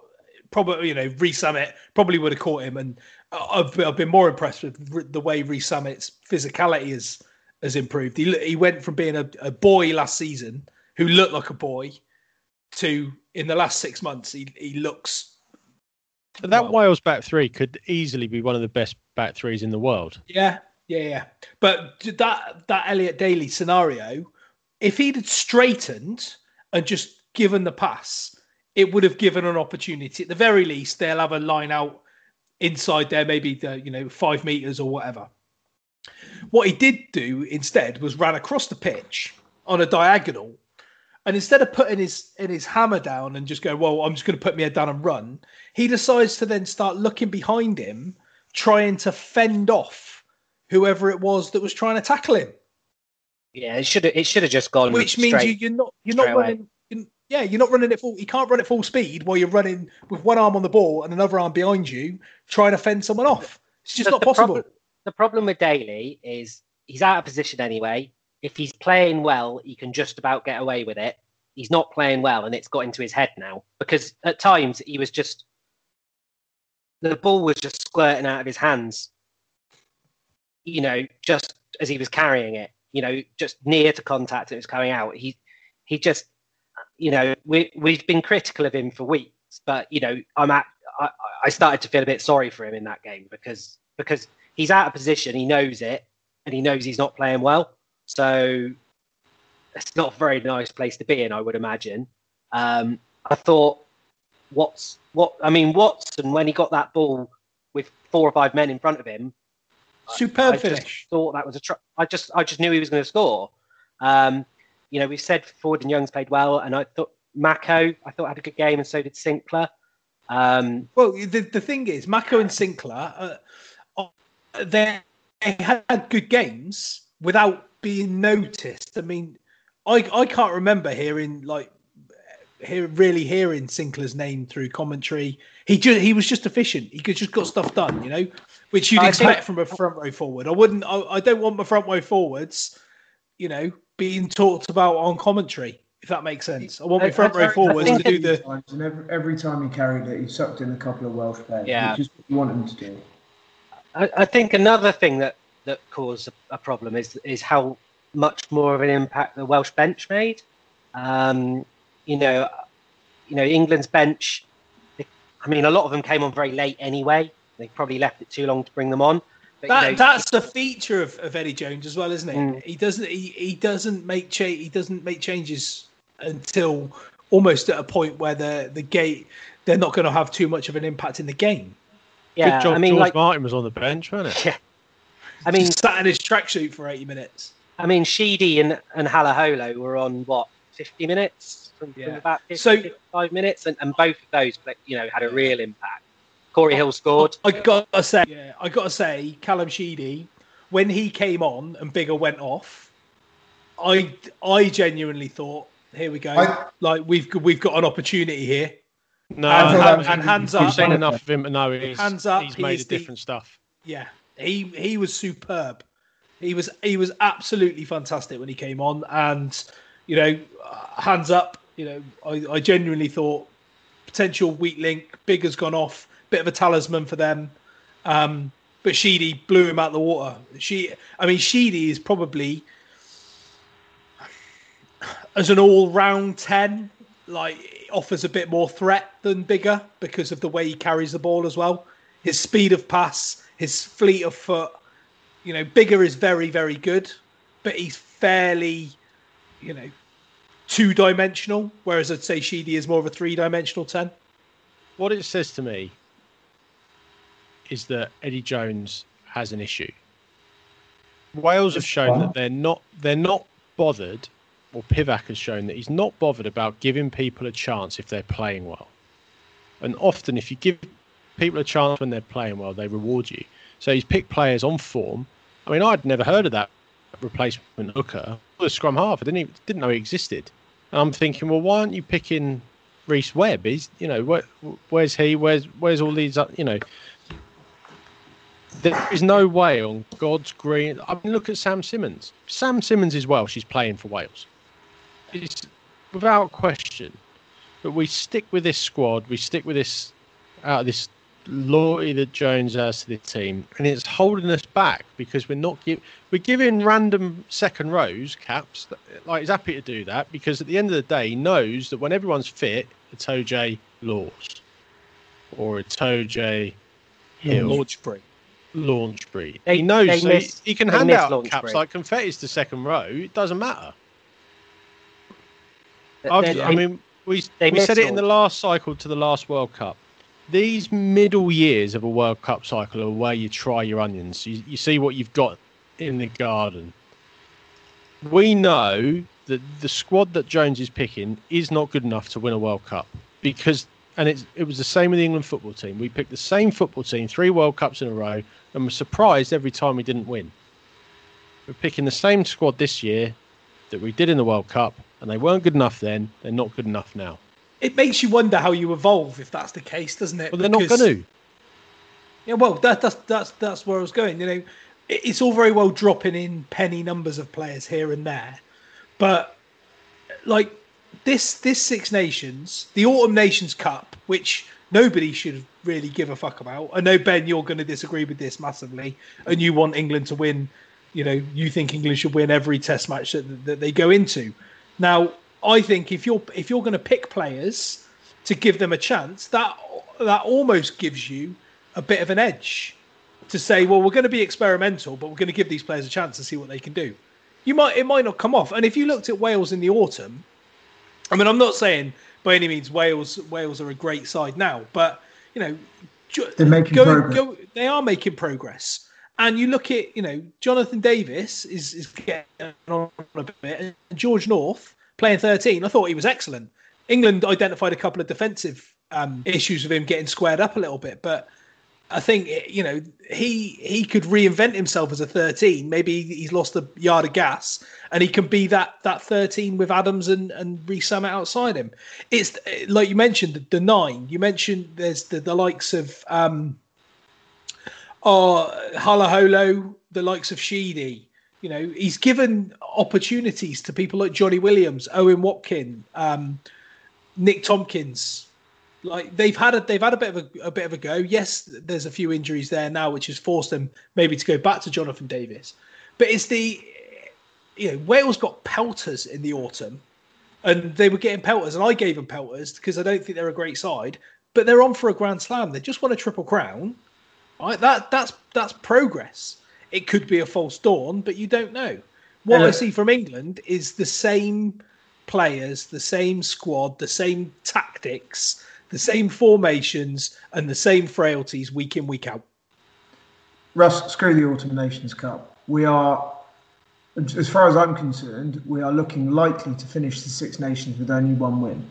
probably, you know, Rees-Zammit probably would have caught him. And I've, I've been more impressed with the way Rees-Zammit's physicality has, has improved. He, he went from being a, a boy last season who looked like a boy to in the last six months, he, he looks but that well, Wales back three could easily be one of the best back threes in the world. Yeah, yeah, yeah. But that that Elliot Daly scenario, if he'd had straightened and just given the pass, it would have given an opportunity. At the very least, they'll have a line out inside there, maybe the you know five meters or whatever. What he did do instead was ran across the pitch on a diagonal and instead of putting his in his hammer down and just go, well, I'm just going to put my head down and run, he decides to then start looking behind him, trying to fend off whoever it was that was trying to tackle him. Yeah, it should have it should have just gone. Which means you, you're not you're not running. You're, yeah, you're not running at full. You can't run at full speed while you're running with one arm on the ball and another arm behind you, trying to fend someone off. It's just the, not possible. The problem, the problem with Daly is he's out of position anyway if he's playing well, he can just about get away with it. He's not playing well, and it's got into his head now because at times he was just the ball was just squirting out of his hands. You know, just as he was carrying it, you know, just near to contact, it was coming out. He he just, you know, we we've been critical of him for weeks, but you know, I'm at. I, I started to feel a bit sorry for him in that game because because he's out of position, he knows it, and he knows he's not playing well. So it's not a very nice place to be in, I would imagine. Um, I thought what's what. I mean, Watson when he got that ball with four or five men in front of him, Superb I finish. just thought that was a. Tr- I just I just knew he was going to score. Um, you know, we've said Ford and Youngs played well, and I thought Mako I thought had a good game, and so did Sinckler. Um, Well, the, the thing is, Mako and Sinckler, uh, uh, they had good games without being noticed. I mean, I I can't remember hearing like hear, really hearing Sinckler's name through commentary. He just he was just efficient. He could just got stuff done, you know, which you'd I expect think- from a front row forward. I wouldn't. I, I don't want my front row forwards, you know, being talked about on commentary. If that makes sense, I want my front I- row I forwards to do the. And every, every time he carried it, he sucked in a couple of Welsh players, Yeah. which is what you want him to do. I, I think another thing that that caused a, problem is is how much more of an impact the Welsh bench made. Um, you know, you know England's bench. I mean, a lot of them came on very late anyway. They probably left it too long to bring them on. But, you know, that's the feature of, of Eddie Jones as well, isn't it? Mm. He doesn't he, he doesn't make cha- he doesn't make changes until almost at a point where the the gate they're not going to have too much of an impact in the game. yeah, Good job. I mean, George like, Martin was on the bench, wasn't it? yeah. I mean, sat in his tracksuit for eighty minutes. I mean, Sheedy and and Halaholo were on what fifty minutes from, from about 50, So- 55 minutes, and, and both of those, you know, had a real impact. Cory Hill scored. I gotta say, yeah, I gotta say, Callum Sheedy, when he came on and Biggar went off, I I genuinely thought, here we go, I- like we've we've got an opportunity here. No, And- and- and hands I've up. seen enough of him to know he's, Hands up, he's made is a the- different stuff. Yeah, he he was superb. He was he was absolutely fantastic when he came on, and you know, hands up. You know, I, I genuinely thought potential weak link. Big has gone off, bit of a talisman for them. Um, but Sheedy blew him out the water. She, I mean, Sheedy is probably as an all-round ten, like offers a bit more threat than Biggar because of the way he carries the ball as well. His speed of pass, his fleet of foot. You know, Biggar is very, very good, but he's fairly, you know, two-dimensional. Whereas I'd say Sheedy is more of a three-dimensional ten. What it says to me is that Eddie Jones has an issue. Wales have shown that they're not they're not bothered, or Pivac has shown that he's not bothered about giving people a chance if they're playing well. And often, if you give people a chance when they're playing well, they reward you. So he's picked players on form. I mean, I'd never heard of that replacement hooker, the scrum half. I didn't even, didn't know he existed. And I'm thinking, well, why aren't you picking Rhys Webb? He's, you know, where, where's he? Where's where's all these? uh, You know, there is no way on God's green. I mean, look at Sam Simmonds. Sam Simmonds is Welsh. He's playing for Wales. It's without question. But we stick with this squad. We stick with this out of this loyalty that Jones has to the team, and it's holding us back because we're not give, we're giving random second rows caps. Like he's happy to do that because at the end of the day, he knows that when everyone's fit, it's OJ Lawes or it's OJ Hill. Launchbury. Launchbury. They- he knows they so miss- he, he can they hand out Launchbury. caps like confetti's to second row. It doesn't matter. But I've, I mean, we we said it in the last cycle to the last World Cup. These middle years of a World Cup cycle are where you try your onions. You, you see what you've got in the garden. We know that the squad that Jones is picking is not good enough to win a World Cup because, and it's, it was the same with the England football team. We picked the same football team three World Cups in a row and were surprised every time we didn't win. We're picking the same squad this year that we did in the World Cup, and they weren't good enough then. They're not good enough now. It makes you wonder how you evolve if that's the case, doesn't it? Well, they're not going to. Yeah, well, that, that's that's that's where I was going. You know, it, it's all very well dropping in penny numbers of players here and there, but like this this Six Nations, the Autumn Nations Cup, which nobody should really give a fuck about. I know Ben, you're going to disagree with this massively, and you want England to win. You know, you think England should win every Test match that, that they go into. Now, I think if you're if you're going to pick players to give them a chance, that that almost gives you a bit of an edge to say, well, we're going to be experimental, but we're going to give these players a chance to see what they can do. You might it might not come off. And if you looked at Wales in the autumn, I mean, I'm not saying by any means Wales Wales are a great side now, but you know, they're making go, progress. Go, they are making progress. And you look at, you know, Jonathan Davies is, is getting on a bit, and George North playing 13. I thought he was excellent. England identified a couple of defensive um, issues with him getting squared up a little bit, but I think you know he he could reinvent himself as a 13. Maybe he's lost a yard of gas, and he can be that that 13 with Adams and and Rees outside him. It's like you mentioned the, the nine. You mentioned there's the, the likes of um, uh, Halaholo, the likes of Sheedy. You know, he's given opportunities to people like Johnny Williams, Owen Watkin, um, Nick Tompkins. Like they've had a they've had a bit of a, a bit of a go. Yes, there's a few injuries there now, which has forced them maybe to go back to Jonathan Davies. But it's the you know Wales got pelters in the autumn, and they were getting pelters, and I gave them pelters because I don't think they're a great side. But they're on for a grand slam. They just won a triple crown. Right? That that's that's progress. It could be a false dawn, but you don't know. What I see from England is the same players, the same squad, the same tactics, the same formations, and the same frailties week in, week out. Russ, screw the Autumn Nations Cup. We are, as far as I'm concerned, we are looking likely to finish the Six Nations with only one win.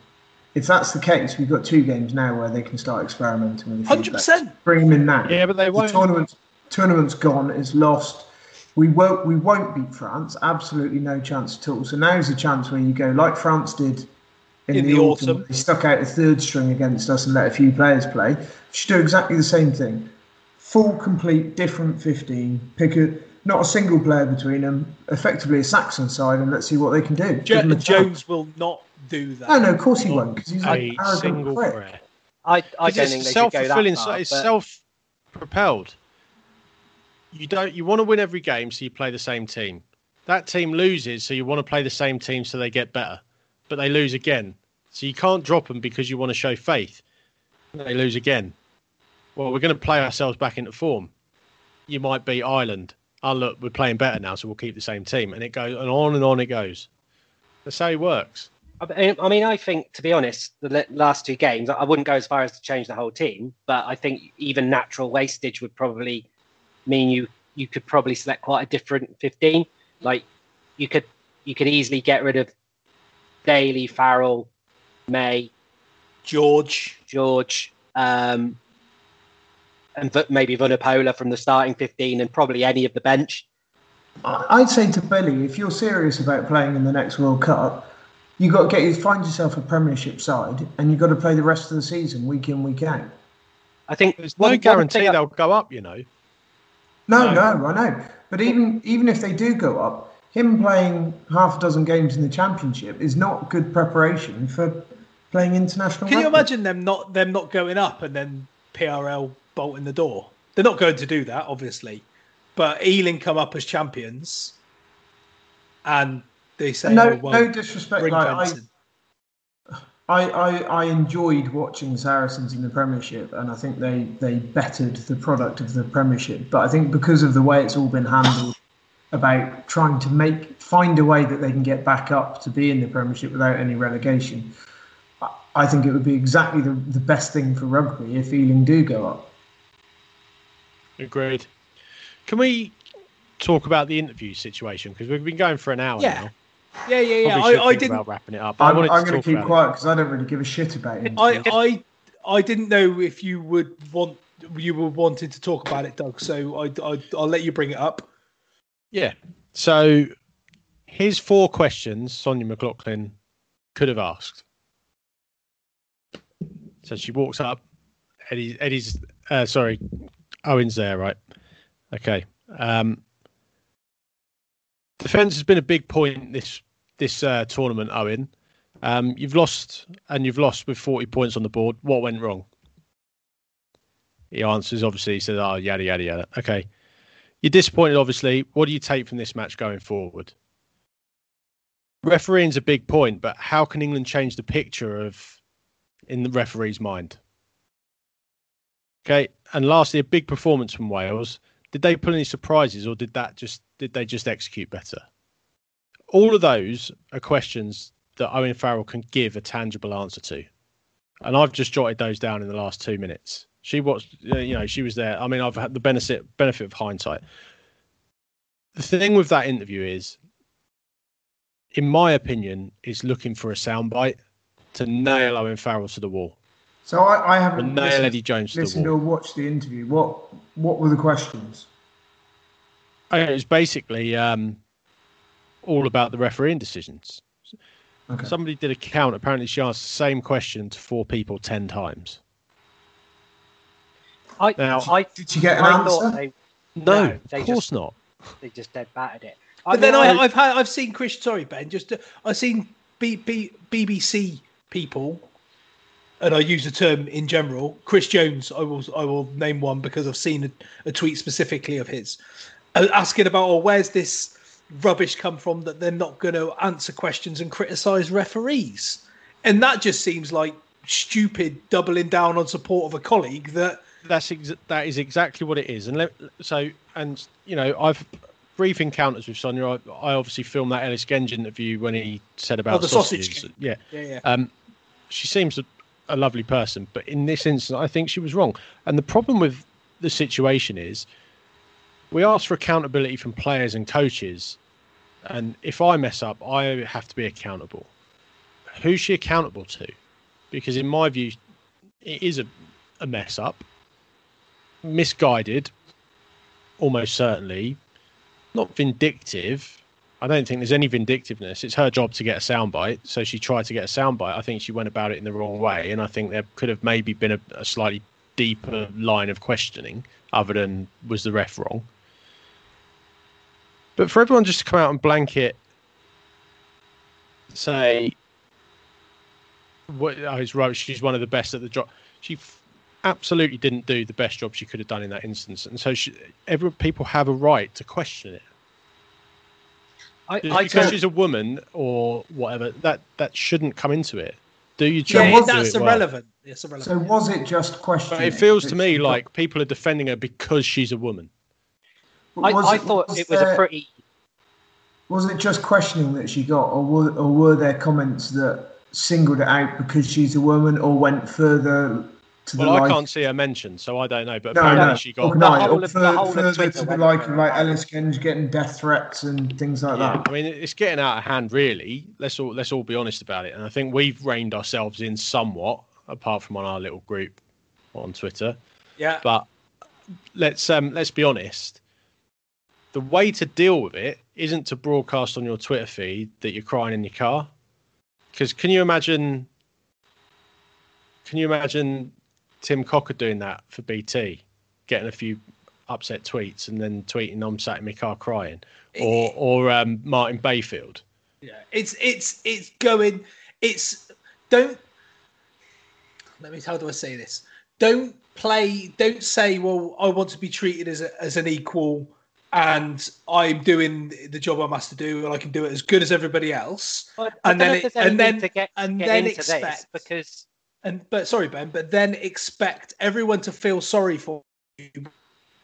If that's the case, we've got two games now where they can start experimenting with. Hundred percent. Bring them in now. Yeah, but they won't. The tournament, tournament's gone. It's lost. We won't. We won't beat France. Absolutely no chance at all. So now's the chance where you go like France did in, in the, the, autumn. autumn. They stuck out a third string against us and let a few players play. Should do exactly the same thing. Full, complete, different 15. Pick a not a single player between them. Effectively a Saxon side, and let's see what they can do. Jo- Jones will not do that. No, no, of course he won't because he's like a single player. I, I don't think they should go that far. It's but... self-propelled. You don't. You want to win every game, so you play the same team. That team loses, so you want to play the same team so they get better, but they lose again. So you can't drop them because you want to show faith. They lose again. Well, we're going to play ourselves back into form. You might beat Ireland. Oh look, we're playing better now, so we'll keep the same team, and it goes and on and on it goes. That's how it works. I mean, I think to be honest, the last two games, I wouldn't go as far as to change the whole team, but I think even natural wastage would probably mean you you could probably select quite a different 15. Like you could you could easily get rid of Daly, Farrell, May, George, George, um, and maybe Vunipola from the starting 15 and probably any of the bench. I'd say to Billy, if you're serious about playing in the next World Cup, you've got to get find yourself a Premiership side, and you've got to play the rest of the season week in week out. I think there's no guarantee they'll go up. You know. No, no, no, I know. But even even if they do go up, him playing half a dozen games in the Championship is not good preparation for playing international. Can rugby. you imagine them not them not going up and then PRL bolting the door? They're not going to do that, obviously. But Ealing come up as champions, and they say, no, oh, well, no disrespect. Like, I, I, I enjoyed watching Saracens in the Premiership, and I think they they bettered the product of the Premiership. But I think because of the way it's all been handled, about trying to make find a way that they can get back up to be in the Premiership without any relegation, I think it would be exactly the, the best thing for rugby if Ealing do go up. Agreed. Can we talk about the interview situation because we've been going for an hour yeah. now? Yeah, yeah, yeah. I, I didn't. About wrapping it up. I'm, I'm going to keep quiet because I don't really give a shit about it. I, I, I didn't know if you would want you were wanting to talk about it, Doug. So I, I, I'll let you bring it up. Yeah. So here's four questions Sonja McLaughlan could have asked. So she walks up. Eddie, Eddie's, uh, sorry, Owen's there, right? Okay. Um, defense has been a big point this this uh, tournament, Owen. Um, you've lost and you've lost with 40 points on the board. What went wrong? He answers, obviously, he says, oh, yada, yada, yada. Okay. You're disappointed, obviously. What do you take from this match going forward? Refereeing's a big point, but how can England change the picture of in the referee's mind? Okay, and lastly, a big performance from Wales. Did they pull any surprises, or did that just did they just execute better? All of those are questions that Owen Farrell can give a tangible answer to. And I've just jotted those down in the last two minutes. She watched, uh, you know, she was there. I mean, I've had the benefit benefit of hindsight. The thing with that interview is, in my opinion, is looking for a soundbite to nail Owen Farrell to the wall. So I, I haven't nail listened, Eddie Jones to the listened or watched the interview. What what were the questions? It was basically um, all about the refereeing decisions. Okay. Somebody did a count. Apparently, she asked the same question to four people ten times. I, Now- I, Did you get an I answer? they, No, No, they of course just- not. they just dead battered it. But then mean, I, I've had I've seen Chris. Sorry, Ben. Just uh, I've seen B, B, BBC people, and I use the term in general. Chris Jones. I will I will name one because I've seen a, a tweet specifically of his asking about, oh, where's this rubbish come from that they're not going to answer questions and criticise referees, and that just seems like stupid doubling down on support of a colleague that That's ex- that is exactly what it is. And let, so and you know I've brief encounters with Sonja. I, I obviously filmed that Ellis Genge interview when he said about Oh, the sausage sausages. king. Yeah, yeah yeah Um, she seems a, a lovely person, but in this instance, I think she was wrong. And the problem with the situation is, we ask for accountability from players and coaches, and if I mess up, I have to be accountable. Who's she accountable to? Because in my view, it is a, a mess up, misguided, almost certainly, not vindictive. I don't think there's any vindictiveness. It's her job to get a soundbite, so she tried to get a soundbite. I think she went about it in the wrong way, and I think there could have maybe been a, a slightly deeper line of questioning, other than was the ref wrong. But for everyone just to come out and blanket, say, what, oh, he's right, she's one of the best at the job. She f- absolutely didn't do the best job she could have done in that instance, and so she, every people have a right to question it. I, Just I because she's a woman or whatever, that that shouldn't come into it. Do you yeah, job, do that's it well. irrelevant. It's irrelevant. So was it just questioning? But it feels to me like people are defending her because she's a woman. I, was I thought it was a there- pretty. Was it just questioning that she got, or were, or were there comments that singled it out because she's a woman, or went further to the Well, I like? can't see her mentioned, so I don't know. But No, apparently no, she got. or no, whole or of- the fur- whole of further Twitter to the like for of it. like Ellis Genge getting death threats and things like Yeah, that. I mean, it's getting out of hand, really. Let's all let's all be honest about it. And I think we've reined ourselves in somewhat, apart from on our little group on Twitter. yeah. But let's um let's be honest. The way to deal with it isn't to broadcast on your Twitter feed that you're crying in your car. Because can you imagine? Can you imagine Tim Cocker doing that for BT, getting a few upset tweets and then tweeting I'm sat in my car crying, or or um, Martin Bayfield? Yeah, it's it's it's going. It's don't. Let me. How do I say this? Don't play. Don't say, "Well, I want to be treated as a, as an equal, and I'm doing the job I'm asked to do, and I can do it as good as everybody else." I And then it- and then- to get, and get then expect- because And but sorry, Ben. But then expect everyone to feel sorry for you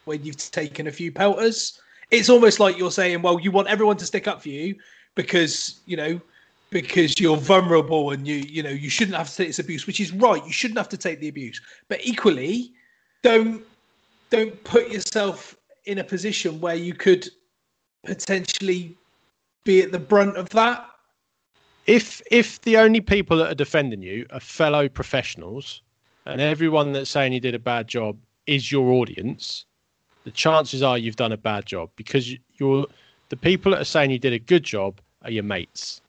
when you've taken a few pelters. It's almost like you're saying, "Well, you want everyone to stick up for you because you know." because you're vulnerable and you you know you shouldn't have to take this abuse which is right you shouldn't have to take the abuse but equally don't don't put yourself in a position where you could potentially be at the brunt of that? If if the only people that are defending you are fellow professionals and everyone that's saying you did a bad job is your audience the chances are you've done a bad job because you- you're the people that are saying you did a good job are your mates.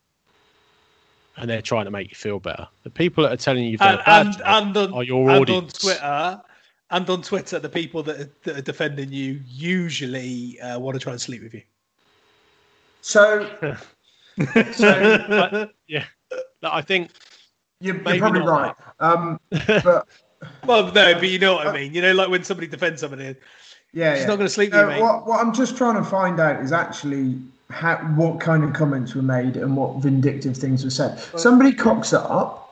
And they're trying to make you feel better. The people that are telling you you've done and a bad and, job and on, are your audience on twitter and on twitter the people that are, that are defending you usually uh, want to try and sleep with you So, so yeah i think you're, you're probably not right. Um, but well no but you know what i mean you know like when somebody defends somebody yeah, she's yeah. not going to sleep with you mate what, what I'm just trying to find out is actually how, what kind of comments were made and what vindictive things were said. Somebody cocks it up,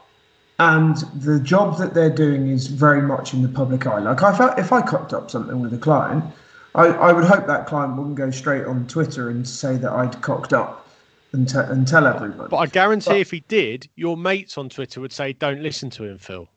and the job that they're doing is very much in the public eye. Like I felt if I cocked up something with a client, I, I would hope that client wouldn't go straight on Twitter and say that I'd cocked up and, te- and tell everybody. But I guarantee But- if he did, your mates on Twitter would say, "Don't listen to him, Phil."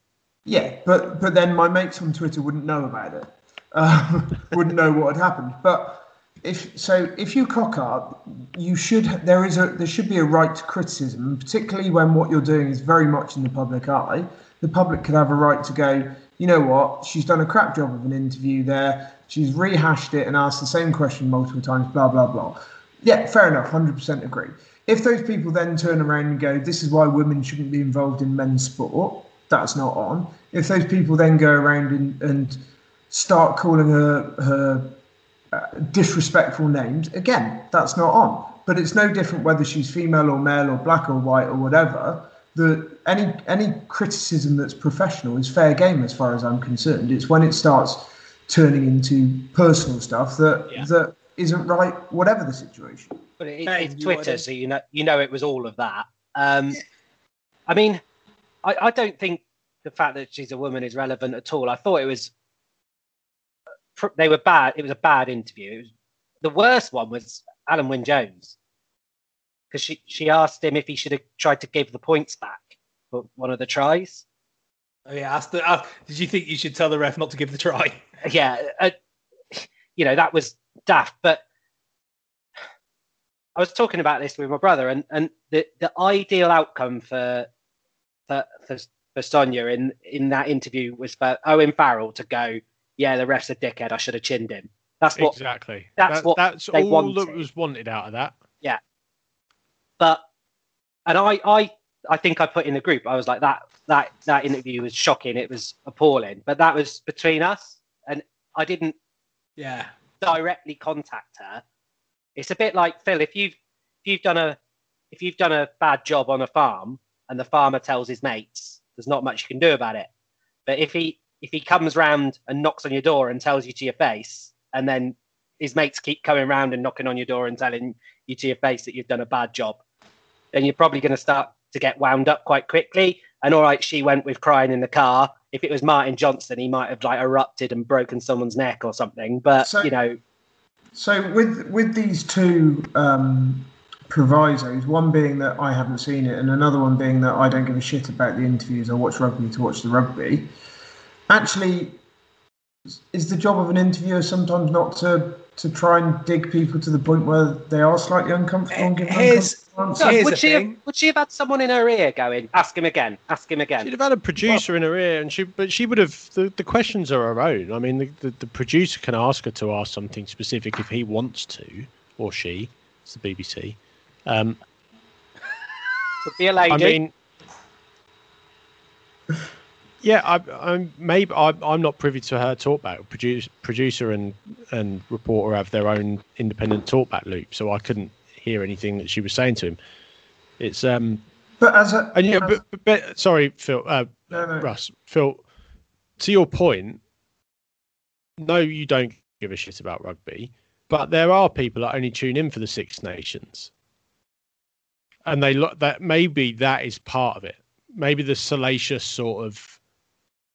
Yeah, but but then my mates on Twitter wouldn't know about it, um, wouldn't know what had happened. But if so, if you cock up, you should. There is a there should be a right to criticism, particularly when what you're doing is very much in the public eye. The public could have a right to go. You know what? She's done a crap job of an interview there. She's rehashed it and asked the same question multiple times. Blah blah blah. Yeah, fair enough. Hundred percent agree. If those people then turn around and go, "This is why women shouldn't be involved in men's sport," that's not on. If those people then go around and, and start calling her her uh, disrespectful names, again, that's not on. But it's no different whether she's female or male or black or white or whatever. The any any criticism that's professional is fair game as far as I'm concerned. It's when it starts turning into personal stuff that Yeah. that isn't right, whatever the situation. But it, it's you Twitter, wouldn't. so you know you know it was all of that. Um, I mean, I, I don't think the fact that she's a woman is relevant at all. I thought it was pr- they were bad. It was a bad interview. It was, the worst one was Alun Wyn Jones because she she asked him if he should have tried to give the points back for one of the tries. Oh, yeah, asked the, asked, did you think you should tell the ref not to give the try? yeah, uh, you know that was daft. But I was talking about this with my brother, and and the the ideal outcome for for for, for Sonja in in that interview was for Owen Farrell to go, yeah, the ref's a dickhead. I should have chinned him. That's what. exactly. that's That- what that's they all that was wanted out of that. Yeah, but and I I I think I put in the group. I was like that that that interview was shocking. It was appalling. But that was between us, and I didn't Yeah. directly contact her. It's a bit like Phil. If you've if you've done a if you've done a bad job on a farm and the farmer tells his mates, there's not much you can do about it. But if he if he comes round and knocks on your door and tells you to your face, and then his mates keep coming round and knocking on your door and telling you to your face that you've done a bad job, then you're probably going to start to get wound up quite quickly. And all right, she went with crying in the car. If it was Martin Johnson, he might have like erupted and broken someone's neck or something. But So- you know, So with with these two um, provisos, one being that I haven't seen it, and another one being that I don't give a shit about the interviews. I watch rugby to watch the rugby. Actually, is the job of an interviewer sometimes not to to try and dig people to the point where they are slightly uncomfortable and give Here's- uncomfortable answers? So Here's would the she have, would she have had someone in her ear going, ask him again, ask him again? She'd have had a producer in her ear, and she, but she would have. The, the questions are her own. I mean, the, the, the producer can ask her to ask something specific if he wants to, or she. It's the BBC. Um, Could be a lady. I mean, yeah, I, I'm maybe I, I'm not privy to her talkback. Produce, producer and and reporter have their own independent talkback loop, so I couldn't hear anything that she was saying to him. It's um But as a and yeah, but, but, but sorry, Phil, uh, no, no. Russ, Phil. To your point, no, you don't give a shit about rugby, but there are people that only tune in for the Six Nations, and they look that maybe that is part of it. Maybe the salacious sort of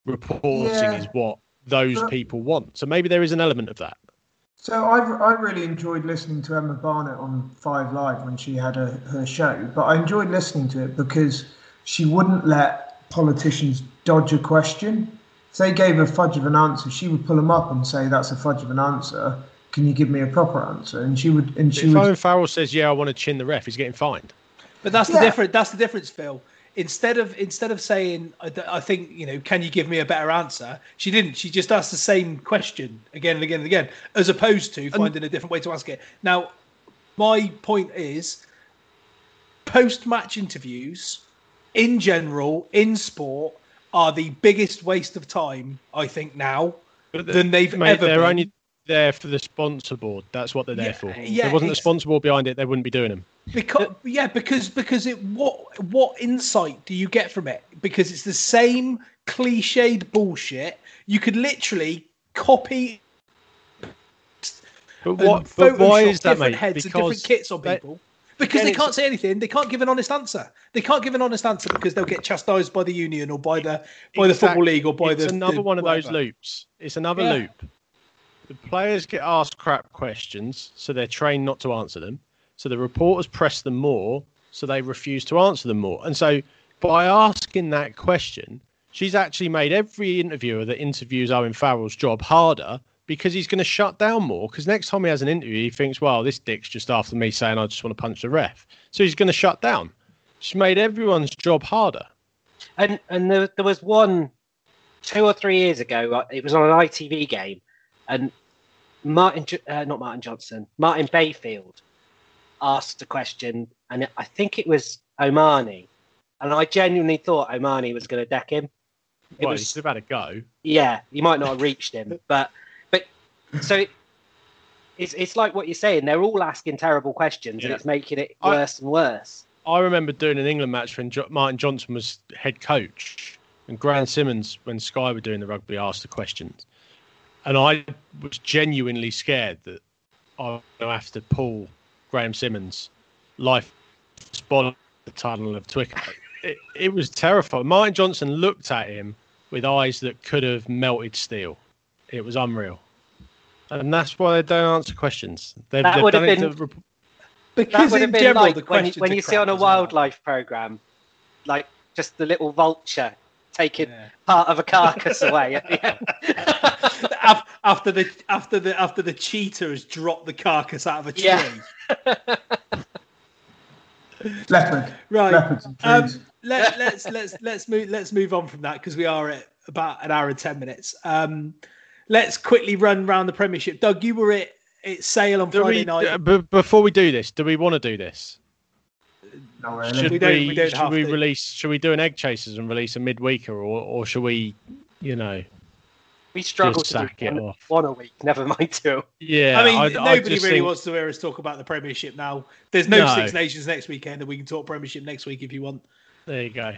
reporting Yeah. is what those But- people want. So maybe there is an element of that. So I, I really enjoyed listening to Emma Barnett on Five Live when she had a, her show, but I enjoyed listening to it because she wouldn't let politicians dodge a question. If they gave a fudge of an answer, she would pull them up and say, "That's a fudge of an answer. Can you give me a proper answer?" And she would, and she If would. Owen Farrell says, "Yeah, I want to chin the ref," he's getting fined. But that's the Yeah. difference. That's the difference, Phil. Instead of instead of saying, I, I think you know, can you give me a better answer? She didn't. She just asked the same question again and again and again, as opposed to finding a different way to ask it. Now, my point is, post-match interviews, in general, in sport, are the biggest waste of time. I think now But than they've Mate, ever they're been. only there for the sponsor board. That's what they're there for. yeah, if there wasn't a ex- sponsor board behind it, they wouldn't be doing them. Because uh, yeah, because because it what what insight do you get from it? Because it's the same cliched bullshit. You could literally copy But what? But why is that, different mate? heads and different kits on people. Because they can't say anything. They can't give an honest answer. They can't give an honest answer because they'll get chastised by the union or by the by the football league or by it's the. another the one of those loops. It's another Yeah. loop. The players get asked crap questions, so they're trained not to answer them. So the reporters press them more, so they refuse to answer them more. And so by asking that question, she's actually made every interviewer that interviews Owen Farrell's job harder because he's going to shut down more. Because next time he has an interview, he thinks, well, this dick's just after me saying I just want to punch the ref. So he's going to shut down. She's made everyone's job harder. And and there, there was one two or three years ago. uh, It was on an ITV game, and Martin, uh, not Martin Johnson, Martin Bayfield asked a question, and I think it was Omani, and I genuinely thought Omani was going to deck him. It well, was- he should have had a go. yeah, you might not have reached him, but but so it, it's it's like what you're saying. They're all asking terrible questions, and it's making it I- worse and worse. I remember doing an England match when jo- Martin Johnson was head coach, and Graham Simmons, when Sky were doing the rugby, asked the questions, and I was genuinely scared that I have to pull Graham Simmons' life spot the tunnel of Twicker. It, it was terrifying. Martin Johnson looked at him with eyes that could have melted steel. It was unreal. And that's why they don't answer questions. They've, That they've would have done it been- to rep- That Because would in have been general, like the when you, when are you see on a crap as wildlife program, like just the little vulture taking Yeah. part of a carcass away at the end. Af- after the after the after the cheetah has dropped the carcass out of a tree. Yeah. Leopard. Right. Leopards Um, let, let's let's let's move let's move on from that because we are at about an hour and ten minutes. Um, let's quickly run round the Premiership. Doug, you were at, at Sale on Do Friday we, night. uh, b- before we do this, do we want to do this? Not really. Should We we, don't- we don't should have we to. release? Should we do an egg chasers and release a midweeker, or or should we, you know? We struggle Just to do it one, off. one a week. Never mind two. Yeah, I mean, I nobody just really think- wants to hear us talk about the Premiership now. There's no, No. Six Nations next weekend, and we can talk Premiership next week if you want. There you go.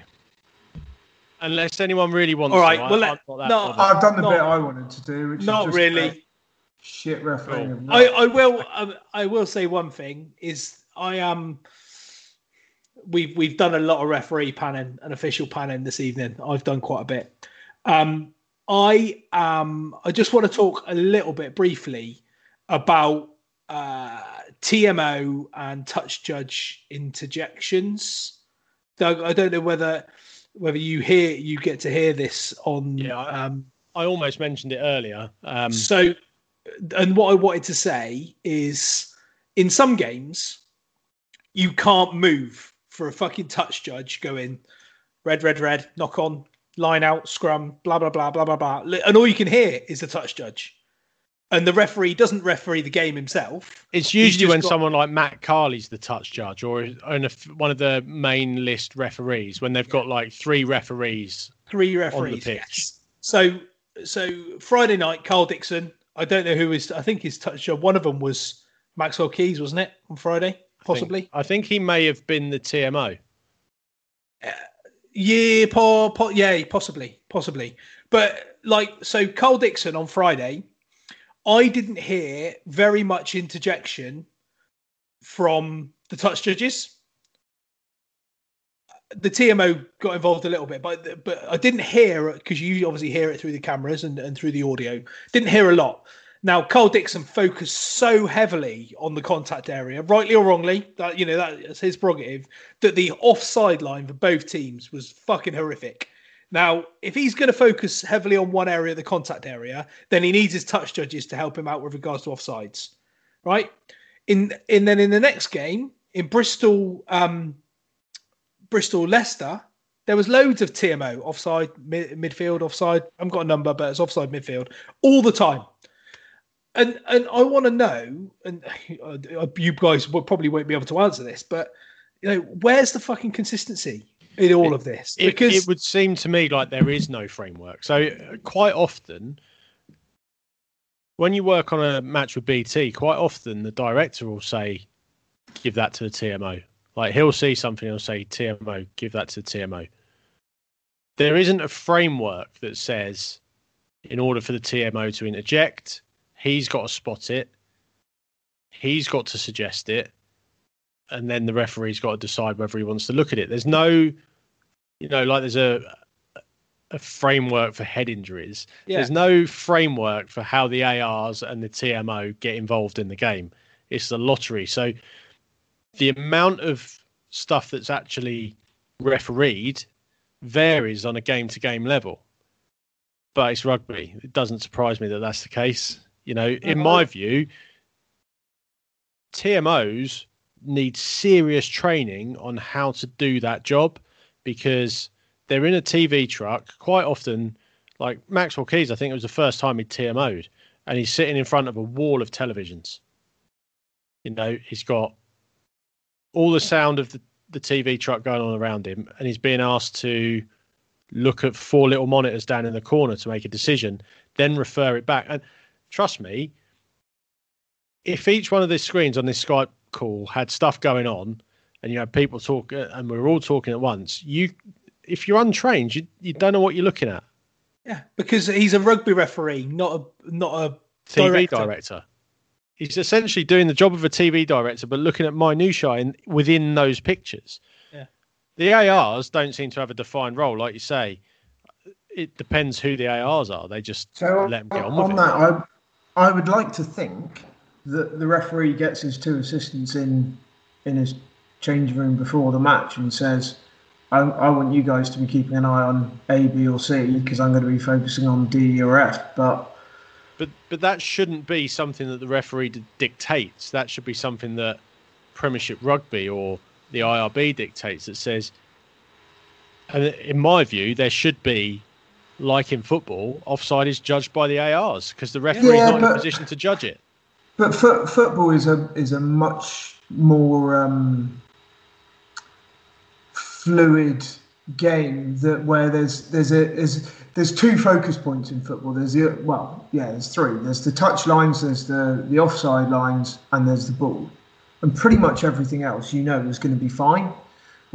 Unless anyone really wants. All right, to, well, I'm let- not that no, bothered. I've done the Not- bit I wanted to do, which Not is just really. a shit refereeing. of I. I will um, I will say one thing is I am we've we've done a lot of referee panning and official panning this evening. I've done quite a bit. Um, I um I just want to talk a little bit briefly about uh, TMO and touch judge interjections. Doug, I don't know whether whether you hear you get to hear this on Yeah, I- um, I almost mentioned it earlier. Um, so, and what I wanted to say is, in some games, you can't move for a fucking touch judge going red, red, red, knock on, line out, scrum, blah blah blah blah blah blah, and all you can hear is the touch judge, and the referee doesn't referee the game himself. It's usually when got- someone like Matt Carley's the touch judge, or one of the main list referees, when they've got like three referees. Three referees. On the pitch. yes. So, so Friday night, Karl Dickson. I don't know who is. I think his touch job. One of them was Maxwell Keys, wasn't it, on Friday? I think- Possibly. I think he may have been the TMO. Uh, Yeah, po, po, yeah, possibly, possibly. But like, so Karl Dickson on Friday, I didn't hear very much interjection from the touch judges. The TMO got involved a little bit, but but I didn't hear because you obviously hear it through the cameras and, and through the audio. Didn't hear a lot. Now, Karl Dickson focused so heavily on the contact area, rightly or wrongly, that you know that's his prerogative, that the offside line for both teams was fucking horrific. Now, if he's going to focus heavily on one area, the contact area, then he needs his touch judges to help him out with regards to offsides, right? In and then in the next game in Bristol, um, Bristol Leicester, there was loads of TMO offside mid- midfield offside. I haven't got a number, but it's offside midfield all the time. And and I want to know, and uh, you guys will probably won't be able to answer this, but you know, where's the fucking consistency in all of this? It, Because it would seem to me like there is no framework. So quite often, when you work on a match with BT, quite often the director will say, "Give that to the TMO." Like he'll see something, he'll say, "TMO, give that to the TMO." There isn't a framework that says, in order for the TMO to interject, he's got to spot it, he's got to suggest it, and then the referee's got to decide whether he wants to look at it. There's no, you know, like there's a a framework for head injuries. Yeah. There's no framework for how the ARs and the TMO get involved in the game. It's the lottery. So the amount of stuff that's actually refereed varies on a game to game level. But it's rugby. It doesn't surprise me that that's the case. You know, in mm-hmm. my view, TMOs need serious training on how to do that job because they're in a TV truck quite often. Like Maxwell Keys, I think it was the first time he TMO'd, and he's sitting in front of a wall of televisions. You know, he's got all the sound of the, the TV truck going on around him, and he's being asked to look at four little monitors down in the corner to make a decision, then refer it back. And trust me, if each one of these screens on this Skype call had stuff going on, and you had people talk, uh, and we are all talking at once, you, if you're untrained, you you don't know what you're looking at. Yeah, because he's a rugby referee, not a not a TV director. director. He's essentially doing the job of a TV director, but looking at minutiae in, within those pictures. Yeah. The ARs don't seem to have a defined role, like you say. It depends who the ARs are. They just So let them get on, on, with it. that, I I would like to think that the referee gets his two assistants in in his change room before the match and says, I, I want you guys to be keeping an eye on A, B, or C because I'm going to be focusing on D or F. But But but that shouldn't be something that the referee dictates. That should be something that Premiership Rugby or the IRB dictates. That says, and in my view, there should be, like in football, offside is judged by the ARs because the referee Yeah, is not in a position to judge it. But foot, football is a is a much more um, fluid game that where there's there's a there's there's two focus points in football. There's the well, yeah, there's three. There's the touch lines, there's the the offside lines, and there's the ball. And pretty much everything else you know is going to be fine.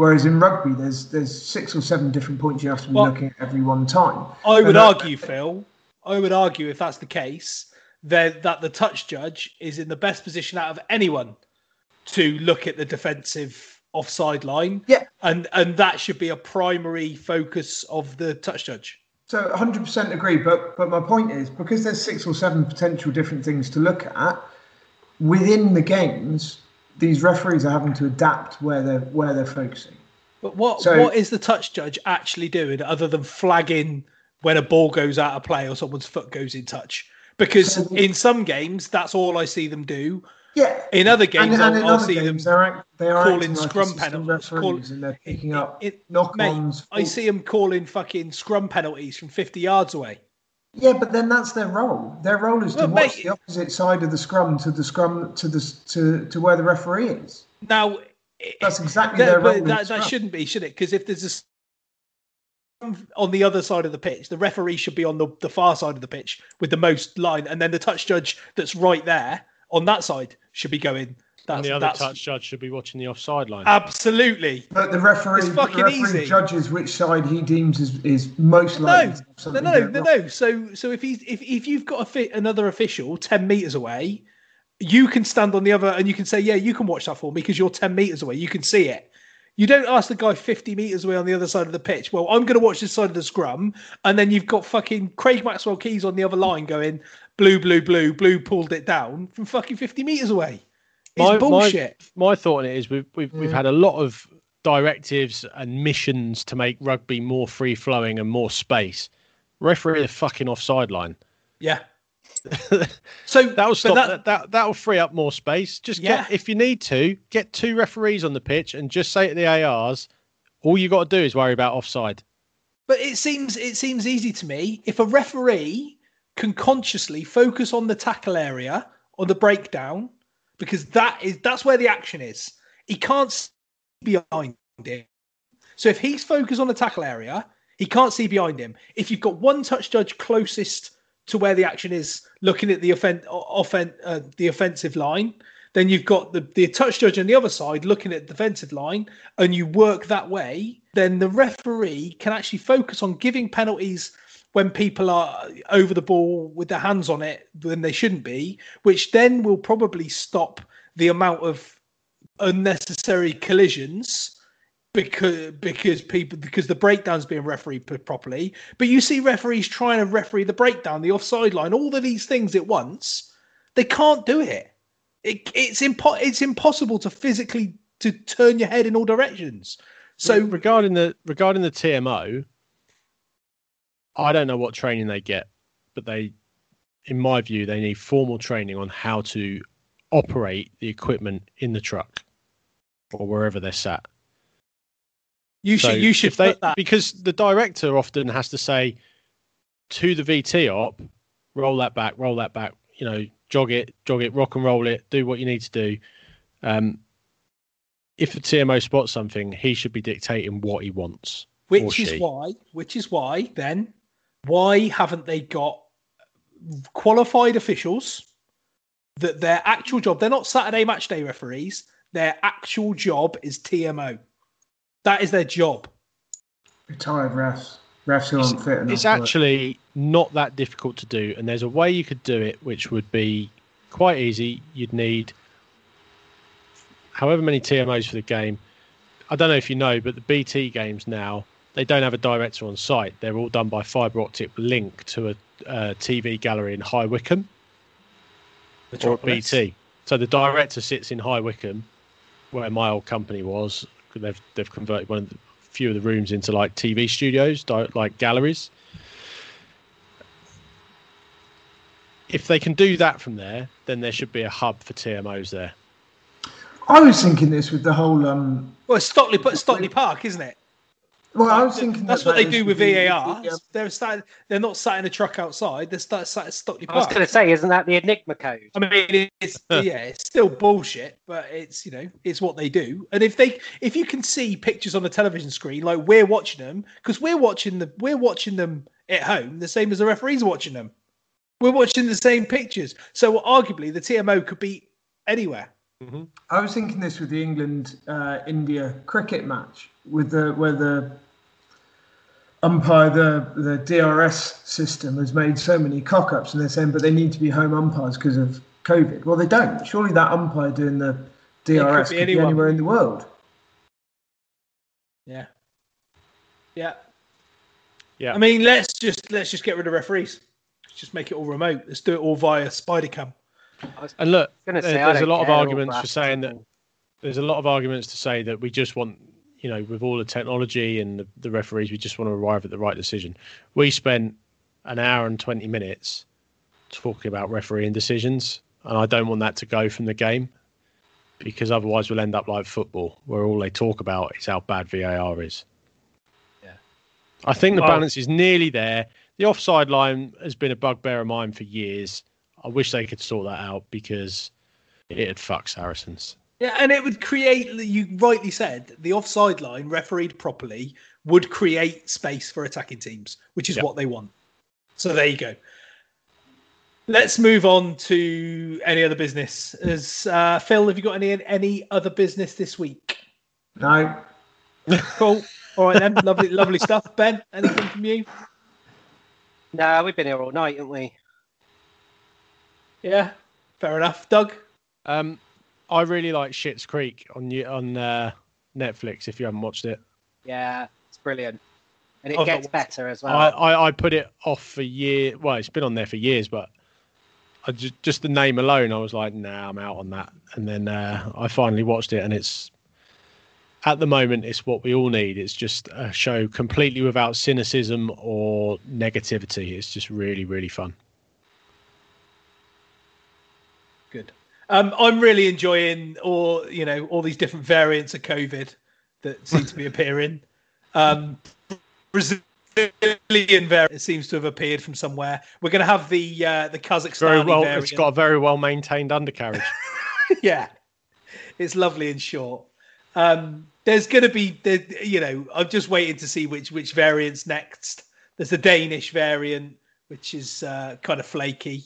Whereas in rugby, there's there's six or seven different points you have to be Well, looking at every one time. I would that- argue, Phil. I would argue if that's the case, then that the touch judge is in the best position out of anyone to look at the defensive offside line. Yeah. And and that should be a primary focus of the touch judge. So 100% agree, but but my point is because there's six or seven potential different things to look at within the games, these referees are having to adapt where they're where they're focusing. But what So- what is the touch judge actually doing other than flagging when a ball goes out of play or someone's foot goes in touch? Because So- in some games, that's all I see them do. Yeah. In other games, and, I'll, and in I'll other see games, them they're act, they are calling like scrum penalties, call- and they're picking it- up it- knock-ons. Mate, I see them calling fucking scrum penalties from 50 yards away. Yeah, but then that's their role. Their role is to watch mate- the opposite side of the scrum to the scrum to the to to where the referee is. Now, That's exactly that, their role. but that, that shouldn't be, should it? Because if there's a on the other side of the pitch, the referee should be on the, the far side of the pitch with the most line, and then the touch judge that's right there on that side should be going. That's, And the other that's touch judge should be watching the offside line. absolutely. But the referee, the referee easy. judges which side he deems is, is most likely. to have no, no, no, no. So, so if he's if, if you've got a fit another official ten meters away, you can stand on the other and you can say, yeah, you can watch that for me because you're ten meters away. You can see it. You don't ask the guy fifty meters away on the other side of the pitch. Well, I'm going to watch this side of the scrum, and then you've got fucking Craig Maxwell Keys on the other line going blue, blue, blue, blue, pulled it down from fucking fifty meters away. It's bullshit. My, my thought on it is we've we've, we've mm. had a lot of directives and missions to make rugby more free flowing and more space. Referee the fucking offside line. Yeah. So That'll stop that- that, that that'll free up more space. Just Yeah. get if you need to, get two referees on the pitch and just say to the ARs, all you got to do is worry about offside. But it seems it seems easy to me if a referee can consciously focus on the tackle area or the breakdown because that is that's where the action is. He can't see behind him. So if he's focused on the tackle area, he can't see behind him. If you've got one touch judge closest to where the action is, looking at the offen- offen- uh, the offensive line, then you've got the, the touch judge on the other side looking at the defensive line, and you work that way, then the referee can actually focus on giving penalties when people are over the ball with their hands on it when they shouldn't be, which then will probably stop the amount of unnecessary collisions because because people because the breakdown's being refereed properly. But you see referees trying to referee the breakdown, the offside line, all of these things at once. They can't do it. It it's impo- it's impossible to physically to turn your head in all directions. So regarding the regarding the TMO, I don't know what training they get, but they, in my view, they need formal training on how to operate the equipment in the truck or wherever they're sat. you So should you should they that. because the director often has to say to the VT op, roll that back, roll that back, you know, jog it, jog it, rock and roll it, do what you need to do. Um, if the TMO spots something, he should be dictating what he wants. Which is she. why, which is why, then, why haven't they got qualified officials that their actual job, they're not Saturday match day referees, their actual job is TMO. That is their job. Retired refs, refs who aren't fit enough. It's for it. actually not that difficult to do, and there's a way you could do it, which would be quite easy. You'd need however many TMOs for the game. I don't know if you know, but the BT games now they don't have a director on site. They're all done by fibre optic link to a, uh TV gallery in High Wycombe or BT. So the director sits in High Wycombe, where my old company was. They've they've converted one of the few of the rooms into like TV studios, di- like galleries. If they can do that from there, then there should be a hub for TMOs there. I was thinking this with the whole. Um, Well, it's Stockley, but Stockley Park, isn't it? Well, I was thinking That's that what they do with the- VAR. the, um, They're sat, they're not sat in a truck outside. They're sat, sat at Stockley I was going to say, isn't that the Enigma code? I mean, it's yeah, it's still bullshit, but it's you know, it's what they do. And if they, if you can see pictures on the television screen, like we're watching them, because we're watching the, we're watching them at home, the same as the referees are watching them. We're watching the same pictures, so arguably the TMO could be anywhere. I was thinking this with the England uh, India cricket match, with the where the umpire the the DRS system has made so many cock ups, and they're saying, but they need to be home umpires because of COVID. Well, they don't. Surely that umpire doing the DRS could could be be, anywhere in the world. Yeah, yeah. Yeah. I mean, let's just let's just get rid of referees. Let's just make it all remote. Let's do it all via Spidercam. And look, gonna there- say, there's a lot of arguments for saying that there's a lot of arguments to say that we just want, you know, with all the technology and the, the referees, we just want to arrive at the right decision. We spent an hour and 20 minutes talking about refereeing decisions, and I don't want that to go from the game because otherwise we'll end up like football, where all they talk about is how bad VAR is. Yeah. I think the balance is nearly there. The offside line has been a bugbear of mine for years. I wish they could sort that out because it'd fuck Saracens. Yeah, and it would create. You rightly said the offside line, refereed properly, would create space for attacking teams, which is Yep. what they want. So there you go. Let's move on to any other business. As uh, Phil, have you got any any other business this week? No, Cool. All right then. lovely, lovely stuff. Ben, anything from you? No, we've been here all night, haven't we? Yeah. Fair enough. Doug. Um, I really like Schitt's Creek on on uh, Netflix. If you haven't watched it, Yeah, it's brilliant. And it I've gets better as well. I, I I put it off for year. Well, it's been on there for years, but I just just the name alone, I was like, nah, I'm out on that. And then uh, I finally watched it, and it's at the moment it's what we all need. It's just a show completely without cynicism or negativity. It's just really really fun. Good. Um, I'm really enjoying all you know all these different variants of COVID that seem to be appearing. Um, Brazilian variant seems to have appeared from somewhere. We're going to have the uh, the Kazakhstan Very well. variant. It's got a very well maintained undercarriage. yeah, it's lovely and short. Um, there's going to be, the, you know, I'm just waiting to see which which variants next. There's the Danish variant, which is uh, kind of flaky.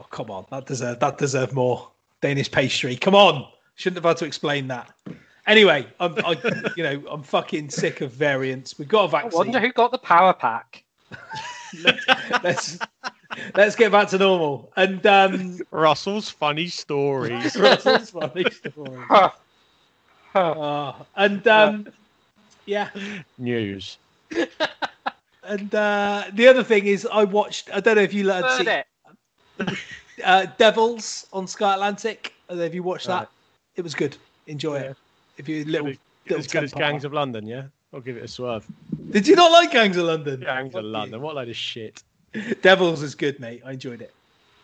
Oh, come on, that deserved that deserved more. Danish pastry, come on, shouldn't have had to explain that. Anyway, I'm, I, you know, I'm fucking sick of variants. We've got a vaccine. wonder who got the power pack. let's let's get back to normal. And um, Russell's funny stories. Russell's funny story. Huh. Uh, and um, yeah, News. and uh, the other thing is, I watched. I don't know if you learned. Heard see. it. Uh, Devils on Sky Atlantic. Uh, Have you watched that? It was good. Enjoy Yeah. it. If you little, As little good as. Gangs of London, yeah? I'll give it a swerve. Did you not like Gangs of London? Gangs Fuck of you. London. What a load of shit. Devils is good, mate. I enjoyed it.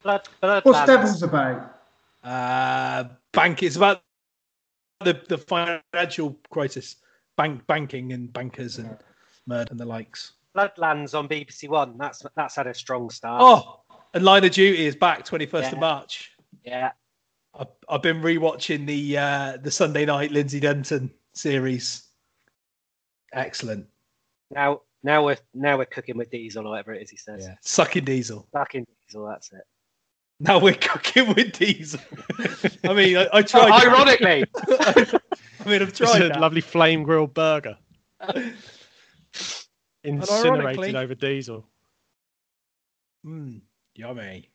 Blood, blood What's Lads. Devils about? Uh, bank. It's about the the financial crisis, bank banking and bankers and murder and the likes. Bloodlands on BBC One. That's that's had a strong start. Oh, and Line of Duty is back twenty first of March. yeah. I've, I've been rewatching the uh, the Sunday night Lindsay Denton series. Excellent. Now now we're now we're cooking with diesel or whatever it is he says. Yeah. Sucking diesel. Fucking diesel. That's it. Now we're cooking with diesel. I mean, I, I tried. Ironically, I mean, I've It's tried a that. lovely flame grilled burger. Incinerated over diesel. Mm, yummy.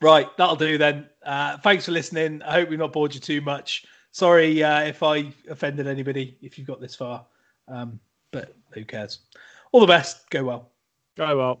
Right, that'll do then. Uh, thanks for listening. I hope we've not bored you too much. Sorry uh, if I offended anybody if you've got this far, um, but who cares? All the best. Go well. Go well.